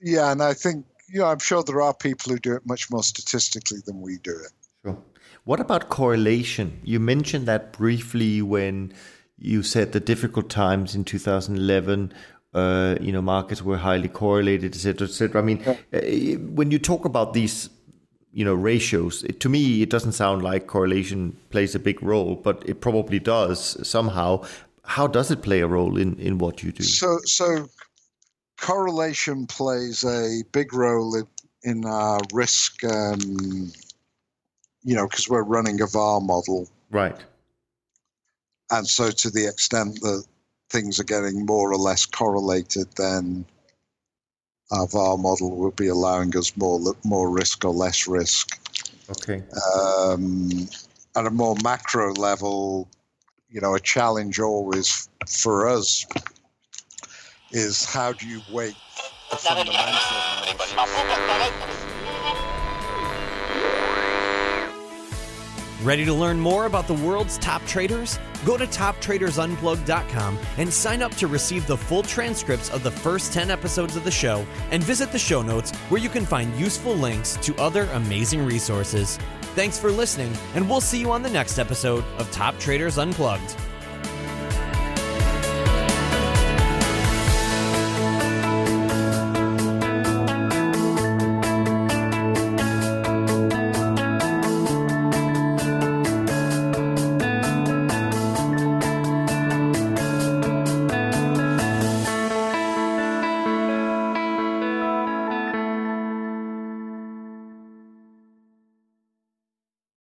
Yeah, and I think you know I'm sure there are people who do it much more statistically than we do it. Sure. What about correlation? You mentioned that briefly when you said the difficult times in 2011. Uh, you know, markets were highly correlated, et cetera, et cetera. I mean, uh, when you talk about these, you know, ratios, it, to me, it doesn't sound like correlation plays a big role, but it probably does somehow. How does it play a role in, in what you do? So so correlation plays a big role in, in our risk. Um, you know, because we're running a VAR model, Right. and so to the extent that things are getting more or less correlated, then our VAR model will be allowing us more more risk or less risk. Okay. um, at a more macro level, you know, a challenge always for us is how do you weight the fundamental Ready to learn more about the world's top traders? Go to toptradersunplugged.com and sign up to receive the full transcripts of the first 10 episodes of the show and visit the show notes where you can find useful links to other amazing resources. Thanks for listening, and we'll see you on the next episode of Top Traders Unplugged.